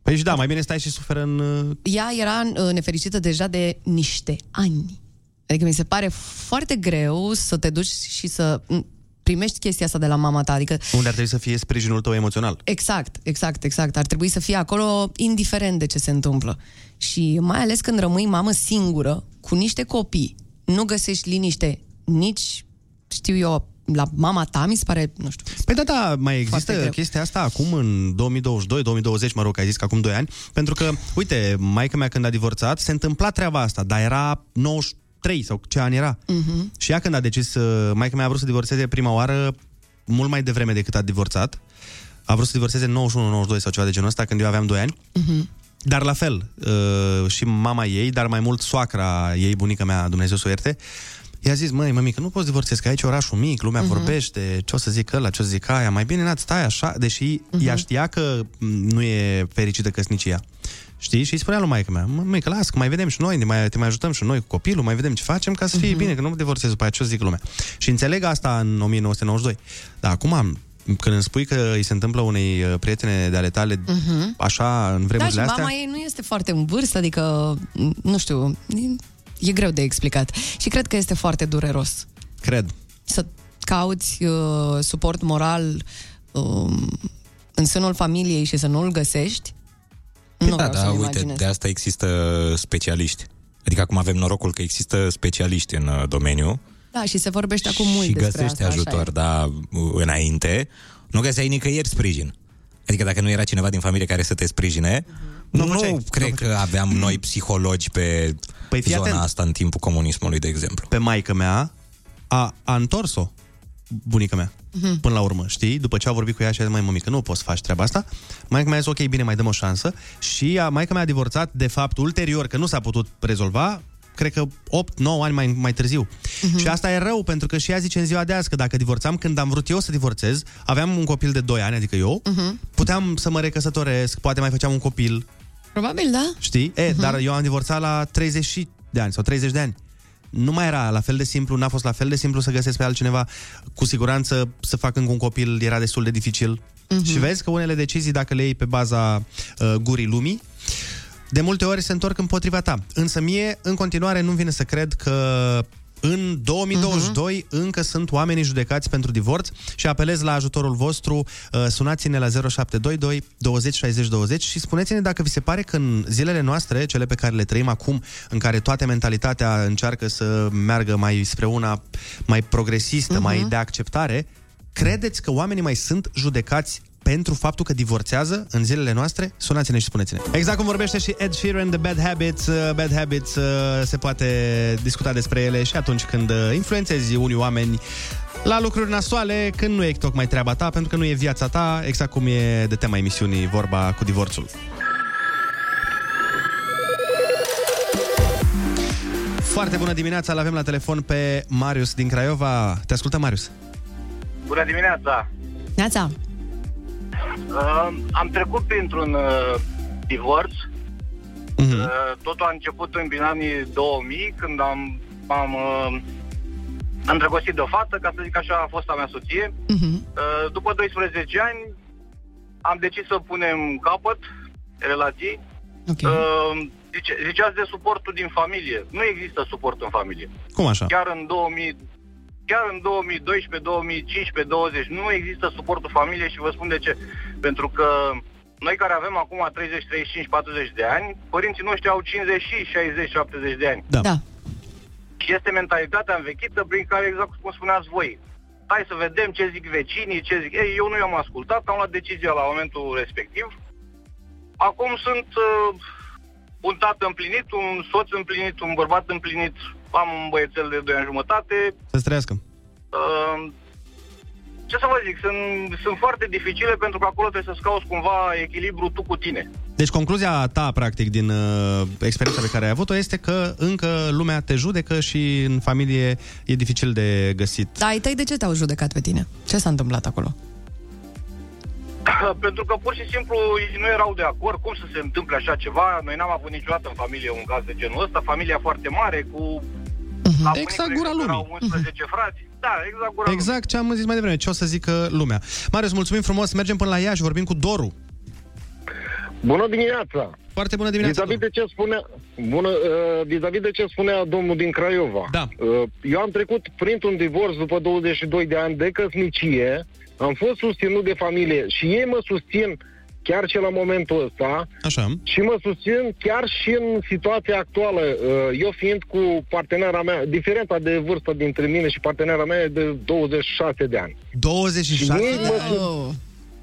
Păi și da, mai bine stai și suferă în... uh, Ea era uh, nefericită deja de niște ani. Adică mi se pare foarte greu să te duci și să m, primești chestia asta de la mama ta. Adică Unde ar trebui să fie sprijinul tău emoțional. Exact, exact, exact. Ar trebui să fie acolo indiferent de ce se întâmplă. Și mai ales când rămâi mamă singură, cu niște copii, nu găsești liniște nici, știu eu, la mama ta, mi se pare, nu știu. Păi da, da, mai există greu. chestia asta acum în 2022, 2020, mă rog, că ai zis că acum 2 ani, pentru că, uite, maica mea când a divorțat, se întâmpla treaba asta, dar era 93 sau ce an era. Mhm. Și ea când a decis, uh, maica mea a vrut să divorțeze prima oară mult mai devreme decât a divorțat. A vrut să divorțeze în 91-92 sau ceva de genul ăsta, când eu aveam 2 ani. Mhm. Dar la fel, uh, și mama ei, dar mai mult soacra ei, bunica mea, Dumnezeu să o ierte, i-a zis, măi, mămică, nu poți divorțezi, că aici e orașul mic, lumea Mhm. uh-huh. vorbește, ce o să zic ăla, ce o să zic aia, mai bine n stai așa, deși Mhm. uh-huh. ea știa că m, nu e fericită căsnicia. Știi? Și îi spunea lui maică mea, "Mă, măică, las, că mai vedem și noi, ne mai, te mai ajutăm și noi cu copilul, mai vedem ce facem ca să fie Mhm. uh-huh. bine, că nu divorțezi după aia, ce o să zic lumea. Și înțeleg asta în 1992. Dar acum, am- când îmi spui că îi se întâmplă unei uh, prietene de ale tale Mhm. așa în Da, și vremurile astea, mama ei nu este foarte în vârstă, adică, nu știu, e, e greu de explicat. Și cred că este foarte dureros cred. să cauți uh, suport moral uh, în sânul familiei și să nu-l găsești. nu da, vreau da, să-mi uite, imaginez. de asta există specialiști. Adică acum avem norocul că există specialiști în uh, domeniu Da, și se vorbește acum mult și despre găsești asta. așa ajutor, e. dar uh, înainte nu găseai nicăieri sprijin. Adică dacă nu era cineva din familie care să te sprijine, nu, nu, făceai, cred că aveam noi psihologi pe Păi fii zona atent. asta în timpul comunismului, de exemplu. pe maică mea a, a întors-o bunica mea. Mhm. Până la urmă, știi? După ce a vorbit cu ea și a zis, mai mămică, nu poți să faci treaba asta. Maica mea a zis, ok, bine, mai dăm o șansă. Și a, maica mea a divorțat, de fapt, ulterior, că nu s-a putut rezolva, cred că 8-9 ani mai, mai târziu. Mhm. Și asta e rău, pentru că și ea zice în ziua de azi că dacă divorțam când am vrut eu să divorțez, aveam un copil de 2 ani, adică eu, Mhm. puteam să mă recăsătoresc, poate mai făceam un copil, Probabil, da. Știi? E, uh-huh. dar eu am divorțat la 30 de ani sau 30 de ani. Nu mai era la fel de simplu, n-a fost la fel de simplu să găsesc pe altcineva. Cu siguranță să fac încă un copil era destul de dificil. Mhm. Uh-huh. Și vezi că unele decizii, dacă le iei pe baza uh, gurii lumii, de multe ori se întorc împotriva ta. Însă mie, în continuare, nu vine să cred că în 2022 uh-huh. încă sunt oamenii judecați pentru divorț și apelez la ajutorul vostru. Uh, Sunați-ne la 0722 20 60 20 și spuneți-ne dacă vi se pare că în zilele noastre, cele pe care le trăim acum, în care toată mentalitatea încearcă să meargă mai spre una mai progresistă, uh-huh. mai de acceptare, credeți că oamenii mai sunt judecați pentru faptul că divorțează în zilele noastre? Sunați-ne și spuneți-ne. Exact cum vorbește și Ed Sheeran de Bad Habits. Uh, Bad Habits uh, se poate discuta despre ele și atunci când uh, influențezi unii oameni la lucruri nasoale, când nu e tocmai treaba ta, pentru că nu e viața ta, exact cum e de tema emisiunii vorba cu divorțul. Foarte bună dimineața, l-avem la telefon pe Marius din Craiova. Te ascultă, Marius. Bună dimineața! Neața. Uh, am trecut printr-un uh, divorț. Mhm. Uh, totul a început în prin anii 2000, când am, am uh, îndrăgostit de o fată, ca să zic așa, a fost a mea soție. Mhm. Uh, după 12 ani am decis să punem capăt relației. Okay. Uh, zice, ziceați de suportul din familie. Nu există suport în familie. Cum așa? Chiar în 2000, chiar în 2012, 2015, 20 nu există suportul familiei și vă spun de ce. Pentru că noi care avem acum 30, 35, 40 de ani, părinții noștri au 50, 60, 70 de ani. Da. da. Și este mentalitatea învechită prin care, exact cum spuneați voi, hai să vedem ce zic vecinii, ce zic... Ei, eu nu i-am ascultat, am luat decizia la momentul respectiv. Acum sunt uh, un tată împlinit, un soț împlinit, un bărbat împlinit, am un băiețel de 2 ani jumătate. Să-ți trăiască. Uh, ce să vă zic, sunt, sunt foarte dificile pentru că acolo trebuie să-ți cauți cumva echilibru tu cu tine. Deci concluzia ta, practic, din uh, experiența pe care ai avut-o este că încă lumea te judecă și în familie e dificil de găsit. Da, ai tăi de ce te-au judecat pe tine? Ce s-a întâmplat acolo? (laughs) Pentru că pur și simplu ei nu erau de acord cum să se întâmple așa ceva. Noi n-am avut niciodată în familie un caz de genul ăsta. Familia foarte mare, cu... La Exact bunicul, gura de exemplu, lumii. Erau 11 frați. Da, exact gura Exact ce am zis mai devreme, ce o să zică lumea. Marius, mulțumim frumos, mergem până la Iași, vorbim cu Doru. Bună dimineața! Foarte bună dimineața, Vis-a-vis de ce spunea, bună, uh, vis-a-vis de ce spunea domnul din Craiova. Da. Uh, eu am trecut printr-un divorț după 22 de ani de căsnicie, am fost susținut de familie și ei mă susțin chiar și la momentul ăsta. Așa. Și mă susțin chiar și în situația actuală. Uh, Eu fiind cu partenera mea, diferența de vârstă dintre mine și partenera mea e de 26 de ani. 26 Și ei de mă ani? sus-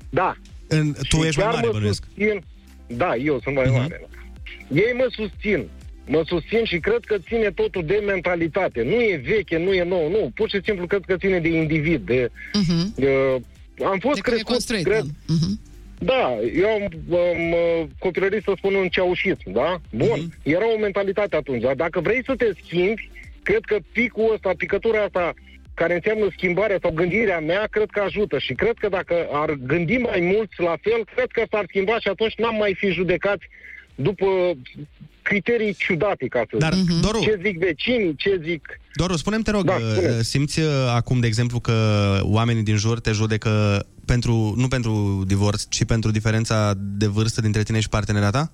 Da. În, tu Și ești mai chiar mare, mă bănuiesc. susțin, da, eu sunt mai Mhm. mare. da. Ei mă susțin. Mă susțin și cred că ține totul de mentalitate. Nu e veche, nu e nou, nu. Pur și simplu cred că ține de individ, de... Mhm. de am fost De cum e crescut, construit, cred, da. Mhm. da, eu am, am uh, copilărit să spun un ceaușism, da? Bun, Mhm. era o mentalitate atunci, dar dacă vrei să te schimbi, cred că picul ăsta, picătura asta care înseamnă schimbarea sau gândirea mea, cred că ajută și cred că dacă ar gândi mai mulți la fel, cred că s-ar schimba și atunci n-am mai fi judecați după criterii ciudate, ca să Dar, zic. Doru- Ce zic vecinii, ce zic... Doru, spune-mi, te rog, Da, uh, spune. simți uh, acum, de exemplu, că oamenii din jur te judecă pentru, nu pentru divorț, ci pentru diferența de vârstă dintre tine și partenera ta?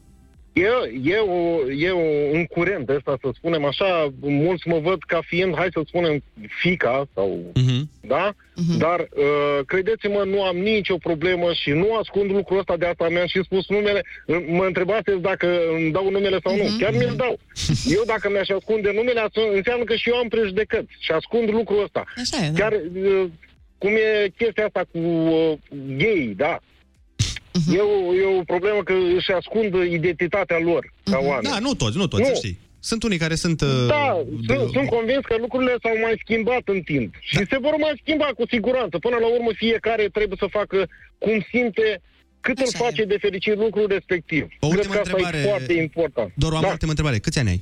E, e, o, e o, un curent ăsta, să spunem așa, mulți mă văd ca fiind, hai să spunem, fica sau, uh-huh. da? Uh-huh. Dar, uh, credeți-mă, nu am nicio problemă și nu ascund lucrul ăsta de asta mi-am și spus numele. Mă întrebați dacă îmi dau numele sau nu. Mhm. Chiar mi-l dau. Eu dacă mi-aș ascunde numele, atunci înseamnă că și eu am prejudecăți și ascund lucrul ăsta. Așa e, da. Chiar, uh, cum e chestia asta cu uh, gay, da? E, o, e o problemă că își ascund identitatea lor ca oameni. Da, nu toți, nu toți, Nu. să știi. Sunt unii care sunt... uh, Da, de- sunt, sunt convins că lucrurile s-au mai schimbat în timp. Și se vor mai schimba cu siguranță. Până la urmă fiecare trebuie să facă cum simte, cât îl face de fericit lucrul respectiv. O Cred ultimă că asta întrebare. e foarte important. Doru, am da. o ultimă întrebare. Câți ani ai?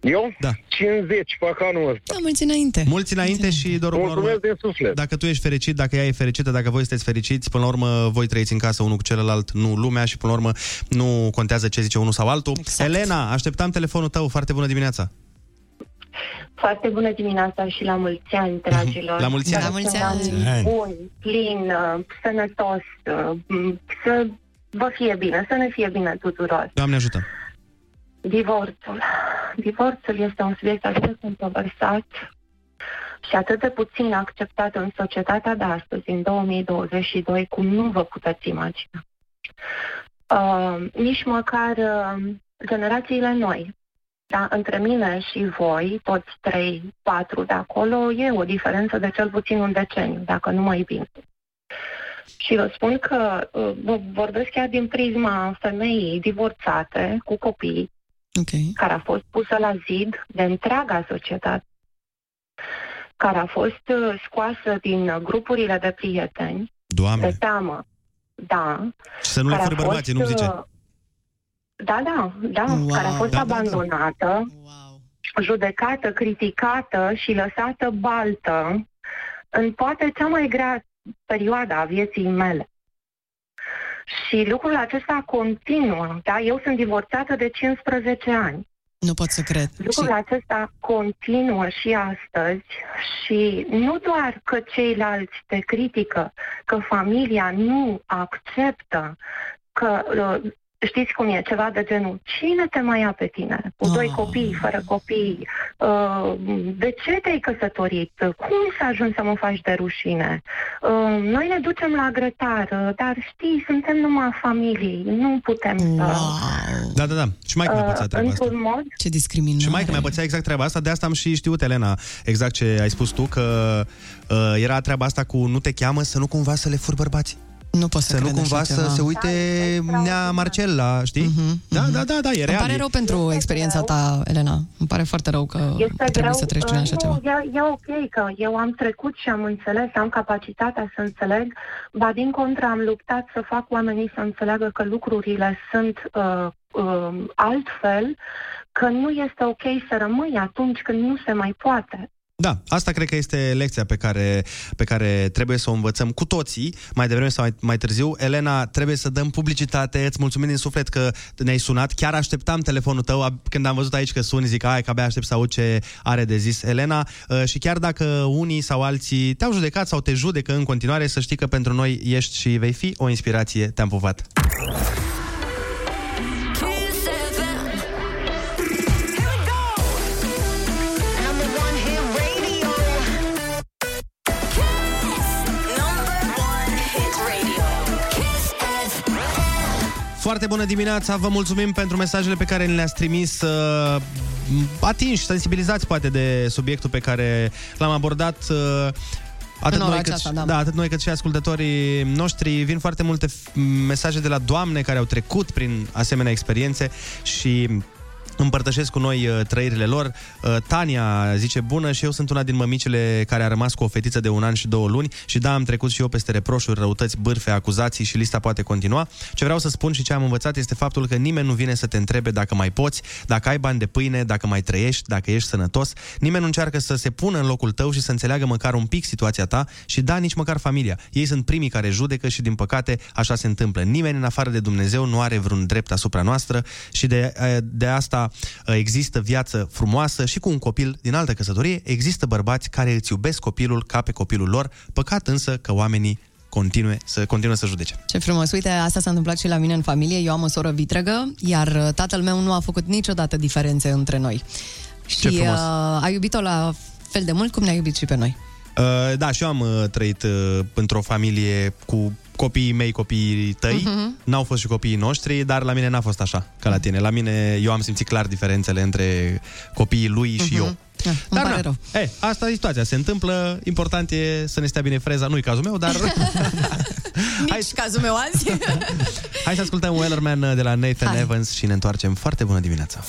Eu? Da. 50 fac anul ăsta. Da, mulți înainte. Mulți înainte și, Doru, până la urmă, Mulțumesc din suflet. dacă tu ești fericit, dacă ea e fericită, dacă voi sunteți fericiți, până la urmă voi trăiți în casă unul cu celălalt, nu lumea și până la urmă nu contează ce zice unul sau altul. Exact. Elena, așteptam telefonul tău. Foarte bună dimineața. Foarte bună dimineața și la mulți ani, dragilor. La mulți ani. Să La mulți fie un ani. an Bun, plin, uh, sănătos, uh, m, să vă fie bine, să ne fie bine tuturor. Doamne ajută. Divorțul. Divorțul este un subiect atât de controversat și atât de puțin acceptat în societatea de astăzi, în 2022, cum nu vă puteți imagina. Uh, nici măcar uh, generațiile noi, da, între mine și voi, toți trei, patru de acolo, e o diferență de cel puțin un deceniu, dacă nu mai bine. Și vă spun că uh, vă vorbesc chiar din prisma femeii divorțate cu copii, okay. care a fost pusă la zid de întreaga societate, care a fost uh, scoasă din uh, grupurile de prieteni, Doamne. de teamă, da, Și să nu le care a furi bărbații, nu-mi fost, zice. uh, Da, da, da, Wow. care a fost Da, da, da. abandonată, judecată, criticată și lăsată baltă în poate cea mai grea perioadă a vieții mele. Și lucrul acesta continuă, da? Eu sunt divorțată de 15 ani. Nu pot să cred. Lucrul acesta continuă și astăzi și nu doar că ceilalți te critică, că familia nu acceptă, că uh, Știți cum e, ceva de genul, cine te mai ia pe tine? Cu doi copii, fără copii, uh, de ce te-ai căsătorit? Cum s-a ajuns să mă faci de rușine? Uh, noi ne ducem la grătar, uh, dar știi, suntem numai familii, nu putem să... Da, da, da. Și mai mea Uh, pățea treaba asta. într-un mod Ce discriminare. Și mai mea pățea exact treaba asta, de asta am și știut, Elena, exact ce ai spus tu, că uh, era treaba asta cu nu te cheamă să nu cumva să le furi bărbați. Nu pot să Să nu cred cumva așa să ceva. se uite nea Marcella, știi? Da, da, da, da, e Îmi real. pare e- rău pentru experiența ta, Elena. Îmi pare foarte rău că Este trebuie greu, să treci prin uh, așa nu, ceva. E, e ok că eu am trecut și am înțeles, am capacitatea să înțeleg, ba din contră am luptat să fac oamenii să înțeleagă că lucrurile sunt uh, uh, altfel, că nu este ok să rămâi atunci când nu se mai poate. Da, asta cred că este lecția pe care, pe care trebuie să o învățăm cu toții, mai devreme sau mai, mai târziu. Elena, trebuie să dăm publicitate, îți mulțumim din suflet că ne-ai sunat. Chiar așteptam telefonul tău ab- când am văzut aici că suni, zic, ai, că abia aștept să aud ce are de zis Elena. Uh, Și chiar dacă unii sau alții te-au judecat sau te judecă în continuare, să știi că pentru noi ești și vei fi o inspirație. Te-am pupat! Foarte bună dimineața, vă mulțumim pentru mesajele pe care ni le-ați trimis uh, atinși, sensibilizați poate de subiectul pe care l-am abordat uh, Atât În ora noi, cât, aceasta, și- da. da, atât noi cât și ascultătorii noștri vin foarte multe f- mesaje de la doamne care au trecut prin asemenea experiențe și împărtășesc cu noi uh, trăirile lor. Uh, Tania zice bună și eu sunt una din mămicile care a rămas cu o fetiță de un an și două luni și da, am trecut și eu peste reproșuri, răutăți, bârfe, acuzații și lista poate continua. Ce vreau să spun și ce am învățat este faptul că nimeni nu vine să te întrebe dacă mai poți, dacă ai bani de pâine, dacă mai trăiești, dacă ești sănătos. Nimeni nu încearcă să se pună în locul tău și să înțeleagă măcar un pic situația ta și da, nici măcar familia. Ei sunt primii care judecă și din păcate așa se întâmplă. Nimeni în afară de Dumnezeu nu are vreun drept asupra noastră și de, de asta există viață frumoasă și cu un copil din altă căsătorie există bărbați care îți iubesc copilul ca pe copilul lor, păcat însă că oamenii continue să continuă să judece. Ce frumos. Uite, asta s-a întâmplat și la mine în familie. Eu am o soră vitregă, iar uh, tatăl meu nu a făcut niciodată diferențe între noi. Și uh, frumos. a iubit-o la fel de mult cum ne-a iubit și pe noi. Uh, da, și eu am uh, trăit uh, într-o familie cu copiii mei, copiii tăi. Mhm. N-au fost și copiii noștri, dar la mine n-a fost așa ca la tine. La mine eu am simțit clar diferențele între copiii lui și eu. Da, îmi Dar pare na, rău. e, asta e situația, se întâmplă, important e să ne stea bine freza, nu-i cazul meu, dar (laughs) (laughs) Nici cazul meu azi. (laughs) hai să ascultăm Wellerman de la Nathan Hai. Evans și ne întoarcem. Foarte bună dimineața!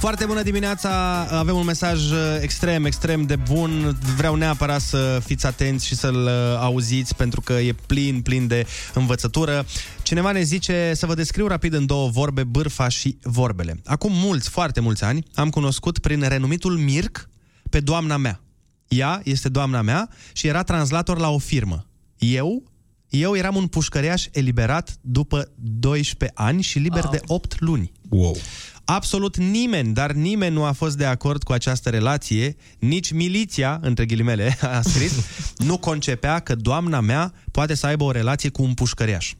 Foarte bună dimineața, avem un mesaj uh, extrem, extrem de bun. Vreau neapărat să fiți atenți și să-l uh, auziți pentru că e plin, plin de învățătură. Cineva ne zice să vă descriu rapid în două vorbe bârfa și vorbele. Acum mulți, foarte mulți ani, am cunoscut prin renumitul Mirc pe doamna mea. Ea este doamna mea și era translator la o firmă. Eu eu eram un pușcăreaș eliberat după 12 ani și liber de 8 luni. Wow. Absolut nimeni, dar nimeni nu a fost de acord cu această relație, nici miliția, între ghilimele, (laughs) a scris, nu concepea că doamna mea poate să aibă o relație cu un pușcăriaș.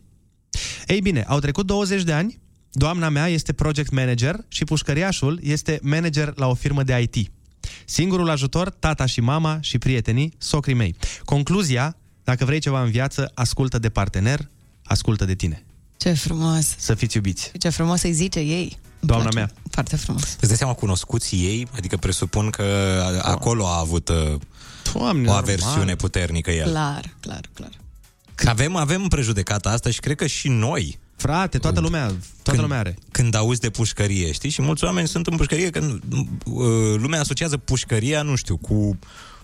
Ei bine, au trecut 20 de ani, doamna mea este project manager și pușcăriașul este manager la o firmă de IT. Singurul ajutor, tata și mama și prietenii, socrii mei. Concluzia, dacă vrei ceva în viață, ascultă de partener, ascultă de tine. Ce frumos. Să fiți iubiți. Ce frumos îi zice ei. Îmi Doamna place. mea. Foarte frumos. Îți dai seama cunoscuții ei? Adică presupun că a- acolo a avut uh, Doamne, o normal. aversiune puternică el. Clar, clar, clar. Avem, avem prejudecata asta și cred că și noi. Frate, toată lumea, toată când, lumea are. Când auzi de pușcărie, știi? Și mulți oameni sunt în pușcărie, că uh, lumea asociază pușcăria, nu știu, cu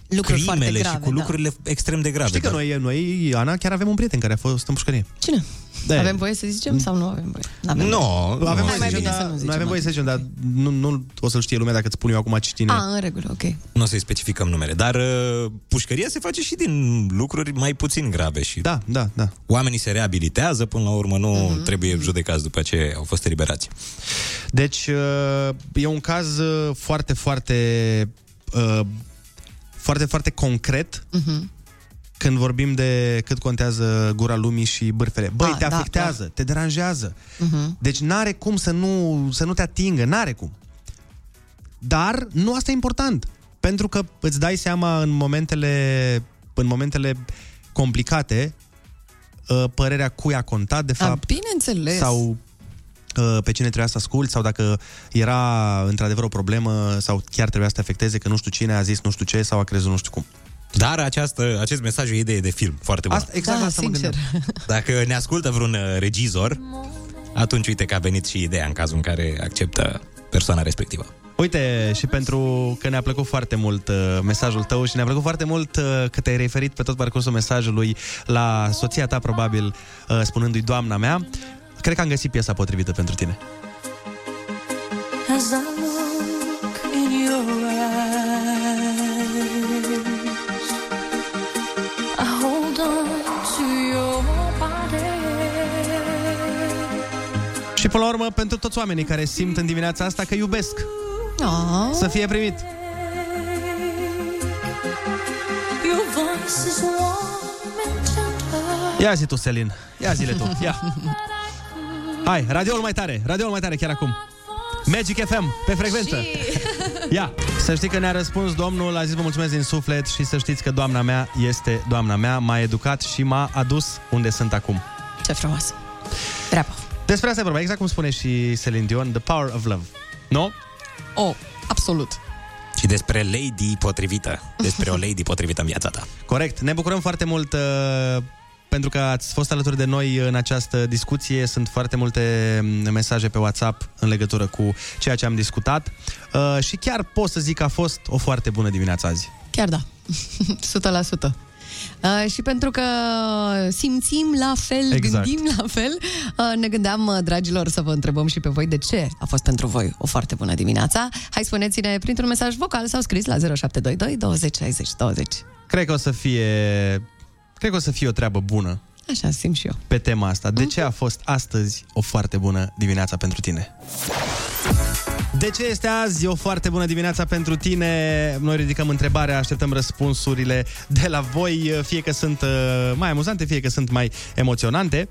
Lucruri foarte crimele grave, și cu da. lucrurile extrem de grave. Știi că dar- noi, noi, Ana, chiar avem un prieten care a fost în pușcărie. Cine? Da. Avem voie să zicem sau nu avem voie? N-avem Nu, voie. avem Hai voie mai să bine zicem, să dar, nu zicem. noi avem voie să zicem, dar nu, nu o să-l știe lumea dacă îți spun eu acum cine. A, în regulă, ok. Nu o să-i specificăm numele, dar uh, pușcăria se face și din lucruri mai puțin grave și Da, da, da. oamenii se reabilitează, până la urmă nu mm-hmm. trebuie judecați după ce au fost eliberați. Deci uh, e un caz uh, foarte, foarte uh, foarte, foarte concret Mhm. când vorbim de cât contează gura lumii și bârfele. Băi, Ah, te da, afectează, te deranjează. Mhm. Deci n-are cum să nu, să nu te atingă, n-are cum. Dar nu asta e important. Pentru că îți dai seama în momentele, în momentele complicate uh, părerea cui a contat, de A, fapt. bineînțeles. Sau uh, pe cine trebuia să asculti sau dacă era într-adevăr o problemă sau chiar trebuia să te afecteze că nu știu cine a zis nu știu ce sau a crezut nu știu cum. Dar această, acest mesaj e o idee de film foarte bună. Asta, exact Da, asta mă sincer. gândeam. (laughs) Dacă ne ascultă vreun uh, regizor, atunci uite că a venit și ideea în cazul în care acceptă persoana respectivă. Uite, și pentru că ne-a plăcut foarte mult uh, mesajul tău și ne-a plăcut foarte mult uh, că te-ai referit pe tot parcursul mesajului la soția ta, probabil, uh, spunându-i doamna mea, cred că am găsit piesa potrivită pentru tine. As I look in your eyes, I hold on to your body. Și până la urmă, pentru toți oamenii care simt în dimineața asta că iubesc, Oh. să fie primit. Your voice is warm and tender. Ia zi tu, Selin. Ia zile tu. Ia. (laughs) Hai, radioul mai tare. Radioul mai tare chiar acum. Magic FM, pe frecvență. (laughs) Ia, să știi că ne-a răspuns domnul, a zis vă mulțumesc din suflet și să știți că doamna mea este doamna mea, m-a educat și m-a adus unde sunt acum. Ce frumos. Bravo. Despre asta e vorba, exact cum spune și Celine Dion, The Power of Love. Nu? Oh, absolut. Și despre lady potrivită. Despre o lady potrivită în viața ta. Corect. Ne bucurăm foarte mult uh, pentru că ați fost alături de noi în această discuție. Sunt foarte multe mm, mesaje pe WhatsApp în legătură cu ceea ce am discutat uh, și chiar pot să zic că a fost o foarte bună dimineață azi. Chiar da. (laughs) 100%. Uh, și pentru că simțim la fel, Exact. gândim la fel, uh, ne gândeam, uh, dragilor, să vă întrebăm și pe voi de ce a fost pentru voi o foarte bună dimineața. Hai spuneți-ne printr-un mesaj vocal sau scris la 0722 20 60 20. Cred că o să fie cred că o să fie o treabă bună Așa simt și eu. pe tema asta. De ce a fost astăzi o foarte bună dimineața pentru tine? De ce este azi o foarte bună dimineața pentru tine? Noi ridicăm întrebarea, așteptăm răspunsurile de la voi, fie că sunt uh, mai amuzante, fie că sunt mai emoționante.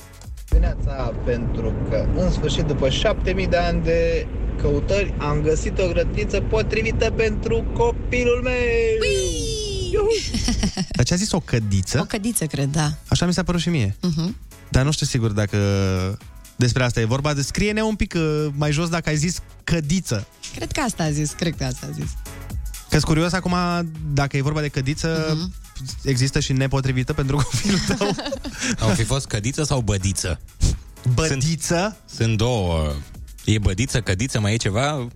Dimineața pentru că în sfârșit după 7000 de ani de căutări am găsit o grădiniță potrivită pentru copilul meu. (laughs) Dar ce a zis o cădiță? O cădiță, cred, da. Așa mi s-a părut și mie. Uh-huh. Dar nu știu sigur dacă despre asta e vorba. De scrie-ne un pic uh, mai jos dacă ai zis cădiță. Cred că asta a zis, cred că asta a zis. Că curios acum, dacă e vorba de cădiță, Mhm. există și nepotrivită pentru copilul tău. (laughs) Au fi fost cădiță sau bădiță? Bădiță? Sunt, sunt două. E bădiță, cădiță, mai e ceva?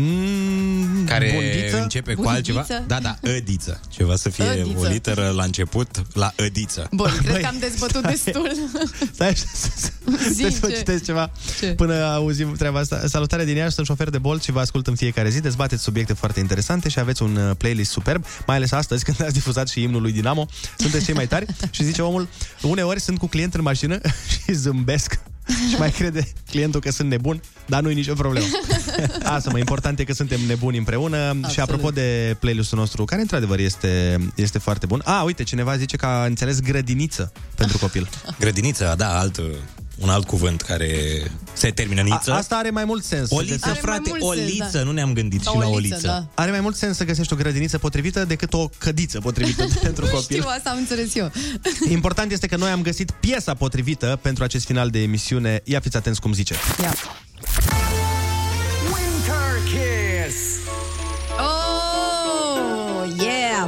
Mm, care bundiță? începe cu Bundiță? altceva. Da, da, ădiță. Ceva să fie Ădiță. o literă la început, la ădiță. Bun, cred că am dezbătut destul. Stai să, să, Zi, să ce? citesc ceva Ce? până auzim treaba asta. Salutare din Iași, sunt șofer de Bolt și vă ascult în fiecare zi. Dezbateți subiecte foarte interesante și aveți un uh, playlist superb, mai ales astăzi (laughs) când ați difuzat și imnul lui Dinamo. Sunteți cei mai tari și zice omul, uneori sunt cu client în mașină (laughs) și zâmbesc și mai crede clientul că sunt nebun, dar nu e nicio problemă. (laughs) Asta, mă, important e că suntem nebuni împreună Absolut. și apropo de playlistul nostru, care într-adevăr este, este foarte bun. A, uite, cineva zice că a înțeles grădiniță pentru copil. Grădiniță, da, alt, un alt cuvânt care se termină niță. A, asta are mai mult sens. O să liță, găsești- frate, mult o sens, liță, da. nu ne-am gândit Sau și la o o liță, liță. da. Are mai mult sens să găsești o grădiniță potrivită decât o cădiță potrivită (laughs) pentru Nu copil. știu, asta am înțeles eu. (laughs) Important este că noi am găsit piesa potrivită pentru acest final de emisiune. Ia fiți atenți cum zice. Ia.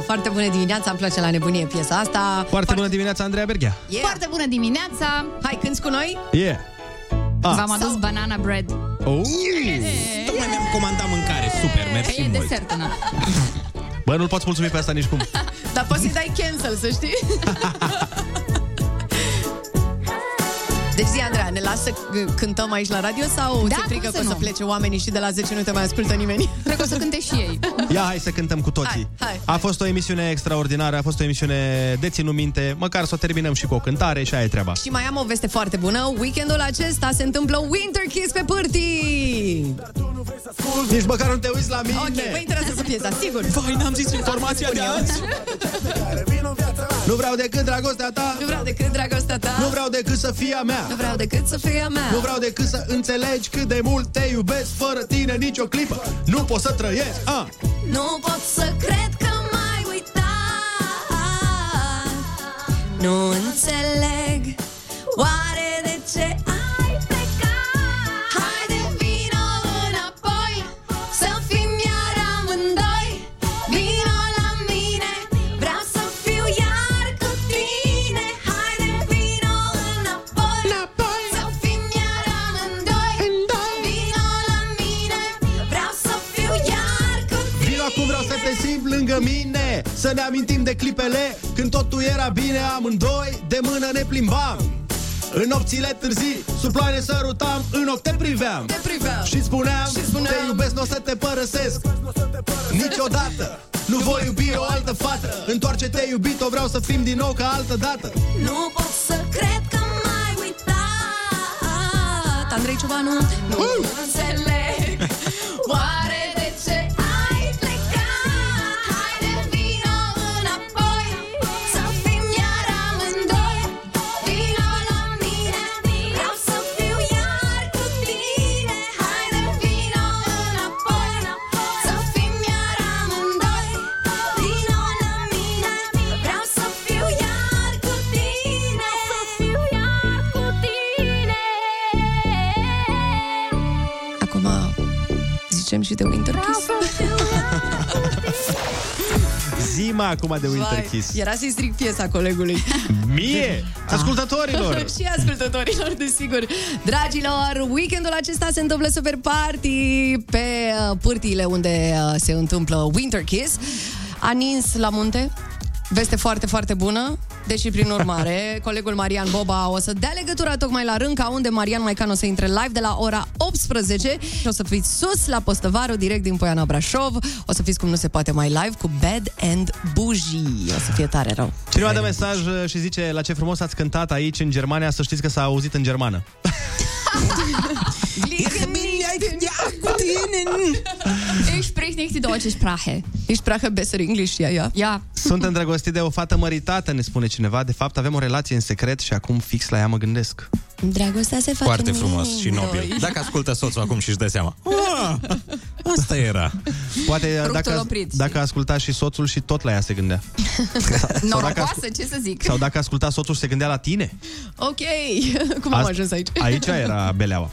Foarte bună dimineața, îmi place la nebunie piesa asta. Foarte bună dimineața, Andreea Berghea. Yeah. Foarte bună dimineața! Hai, cânti cu noi? Yeah. Ah. V-am adus banana bread. Oh. Tocmai mi-am comandat mâncare, super, mersi Că e mult. desert, na. (laughs) Bă, nu-l poți mulțumi pe asta nici cum. (laughs) Dar poți să-i dai cancel, să știi? (laughs) Deci zi, Andreea, ne las să c- cântăm aici la radio sau Da, ți-e cum frică să că o să nu? plece oamenii și de la 10 nu te mai ascultă nimeni? (laughs) Cred că o să cânte și ei. Ia, hai să cântăm cu toții. Hai, hai, A fost o emisiune extraordinară, a fost o emisiune de ținut minte, măcar să o terminăm și cu o cântare și aia e treaba. Și mai am o veste foarte bună. Weekendul acesta se întâmplă Winter Kiss pe pârtii. Nici măcar nu te uiți la mine. Ok, vă interesează piesa, sigur. Vai, n-am zis informația de azi. Nu vreau decât dragostea ta. Nu vreau decât dragostea ta. Nu vreau decât să fie a mea. Nu vreau decât să fie a mea. Nu vreau decât să înțelegi cât de mult te iubesc Fără tine nicio clipă Nu pot să trăiesc ah. Nu pot să cred că m-ai uitat Nu înțeleg Oare Să ne amintim de clipele Când totul era bine amândoi De mână ne plimbam. În nopțile târzii, sub ploaie sărutam, în ochi te priveam, te priveam. Și spuneam, Și spuneam. te iubesc, nu o să te părăsesc. Niciodată. Nu voi iubi o altă fată. Întoarce-te iubito, vreau să fim din nou ca altă dată. Nu pot să cred că m-ai uitat. Andrei Ciobanu. Nu înțeleg. Oare zicem și de Winter Kiss. (laughs) Zima acum de Winter Vai, Kiss Era să-i stric piesa colegului. Mie, ascultătorilor (laughs) și ascultătorilor, desigur. Dragilor, weekendul acesta se întâmplă Super Party pe uh, pârtiile unde uh, se întâmplă Winter Kiss. A nins la munte, veste foarte, foarte bună. Deși, prin urmare, (laughs) colegul Marian Boba o să dea legătura tocmai la Rânca, unde Marian Maican o să intre live de la ora 18 și o să fiți sus la Postăvaru, direct din Poiana Brașov. O să fiți cum nu se poate mai live cu Bad and Bougie. O să fie tare rău. Cineva dă mesaj uh, și zice La ce frumos ați cântat aici în Germania Să știți că s-a auzit în germană Ich sprich nicht die deutsche Sprache. Ich spreche besser English, ja, ja. Ja. Sunt îndrăgostit de o fată măritată, ne spune cineva De fapt avem o relație în secret și acum fix la ea mă gândesc Dragostea se face Foarte în frumos și nobil. doi. Dacă ascultă soțul acum și își dă seama. (laughs) Ah, asta era. Poate Fructul dacă, oprit. dacă asculta și soțul și tot la ea se gândea (laughs) Norocoasă, ce să zic? Sau dacă asculta soțul și se gândea la tine Ok, (laughs) cum am Asta- ajuns aici? Aici era beleaua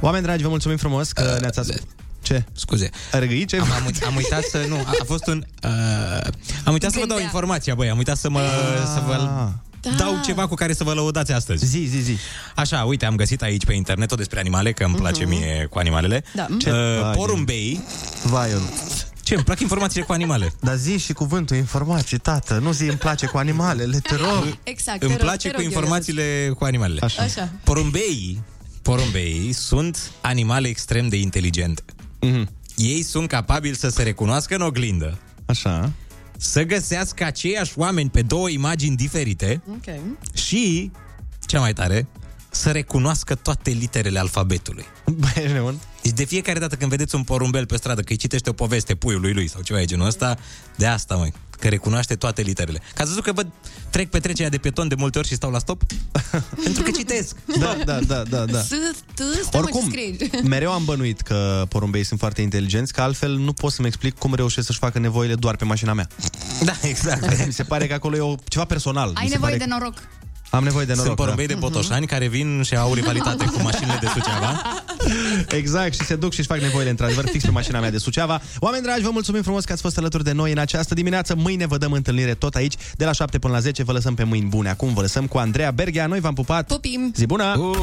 Oameni dragi, vă mulțumim frumos că ne-ați ascultat Ce? Scuze. A răgăit ce? Am, am, uit- am uitat să... Nu, a, a fost un... Uh, am uitat să vă dau Gândea. informația, băi. Am uitat să mă... Să vă Da. dau ceva cu care să vă lăudați astăzi. Zi, zi, zi Așa, uite, am găsit aici pe internet tot despre animale, că îmi place mie cu animalele. Da. Ce? Uh, Vai, porumbei... Vai, eu... Ce, îmi plac informațiile cu animale. Dar zi și cuvântul informații, tată Nu zi îmi place cu animalele, te rog (laughs) Exact. Îmi te rog, place te cu rog, informațiile cu animalele. Așa. Așa. Porumbeii, porumbeii sunt animale extrem de inteligente. Mhm. Ei sunt capabili să se recunoască în oglindă, Așa să găsească aceiași oameni pe două imagini diferite Ok. și, cea mai tare, să recunoască toate literele alfabetului. (laughs) Băi, ești nebun? Deci de fiecare dată când vedeți un porumbel pe stradă, că îi citește o poveste puiului lui sau ceva de genul ăsta, de asta, măi, că recunoaște toate literele. Că ați văzut că văd, trec pe trecerea de pieton de multe ori și stau la stop? (laughs) Pentru că citesc. Da, da, da, da, da. (laughs) S, t, stai mă, ce Oricum, scrii. (laughs) mereu am bănuit că porumbei sunt foarte inteligenți, că altfel nu pot să-mi explic cum reușesc să-și facă nevoile doar pe mașina mea. Da, exact. Mi se pare că acolo e o, ceva personal. Ai Mi se nevoie pare de noroc. Am nevoie de noroc. Sunt porumbei da. de botoșani care vin și au rivalitate cu mașinile de Suceava. Exact, și se duc și își fac nevoile într-adevăr fix pe mașina mea de Suceava. Oameni dragi, vă mulțumim frumos că ați fost alături de noi în această dimineață. Mâine vă dăm întâlnire tot aici, de la 7 până la 10. Vă lăsăm pe mâini bune. Acum vă lăsăm cu Andreea Berghea. Noi v-am pupat. Pupim! Zi bună! Uh.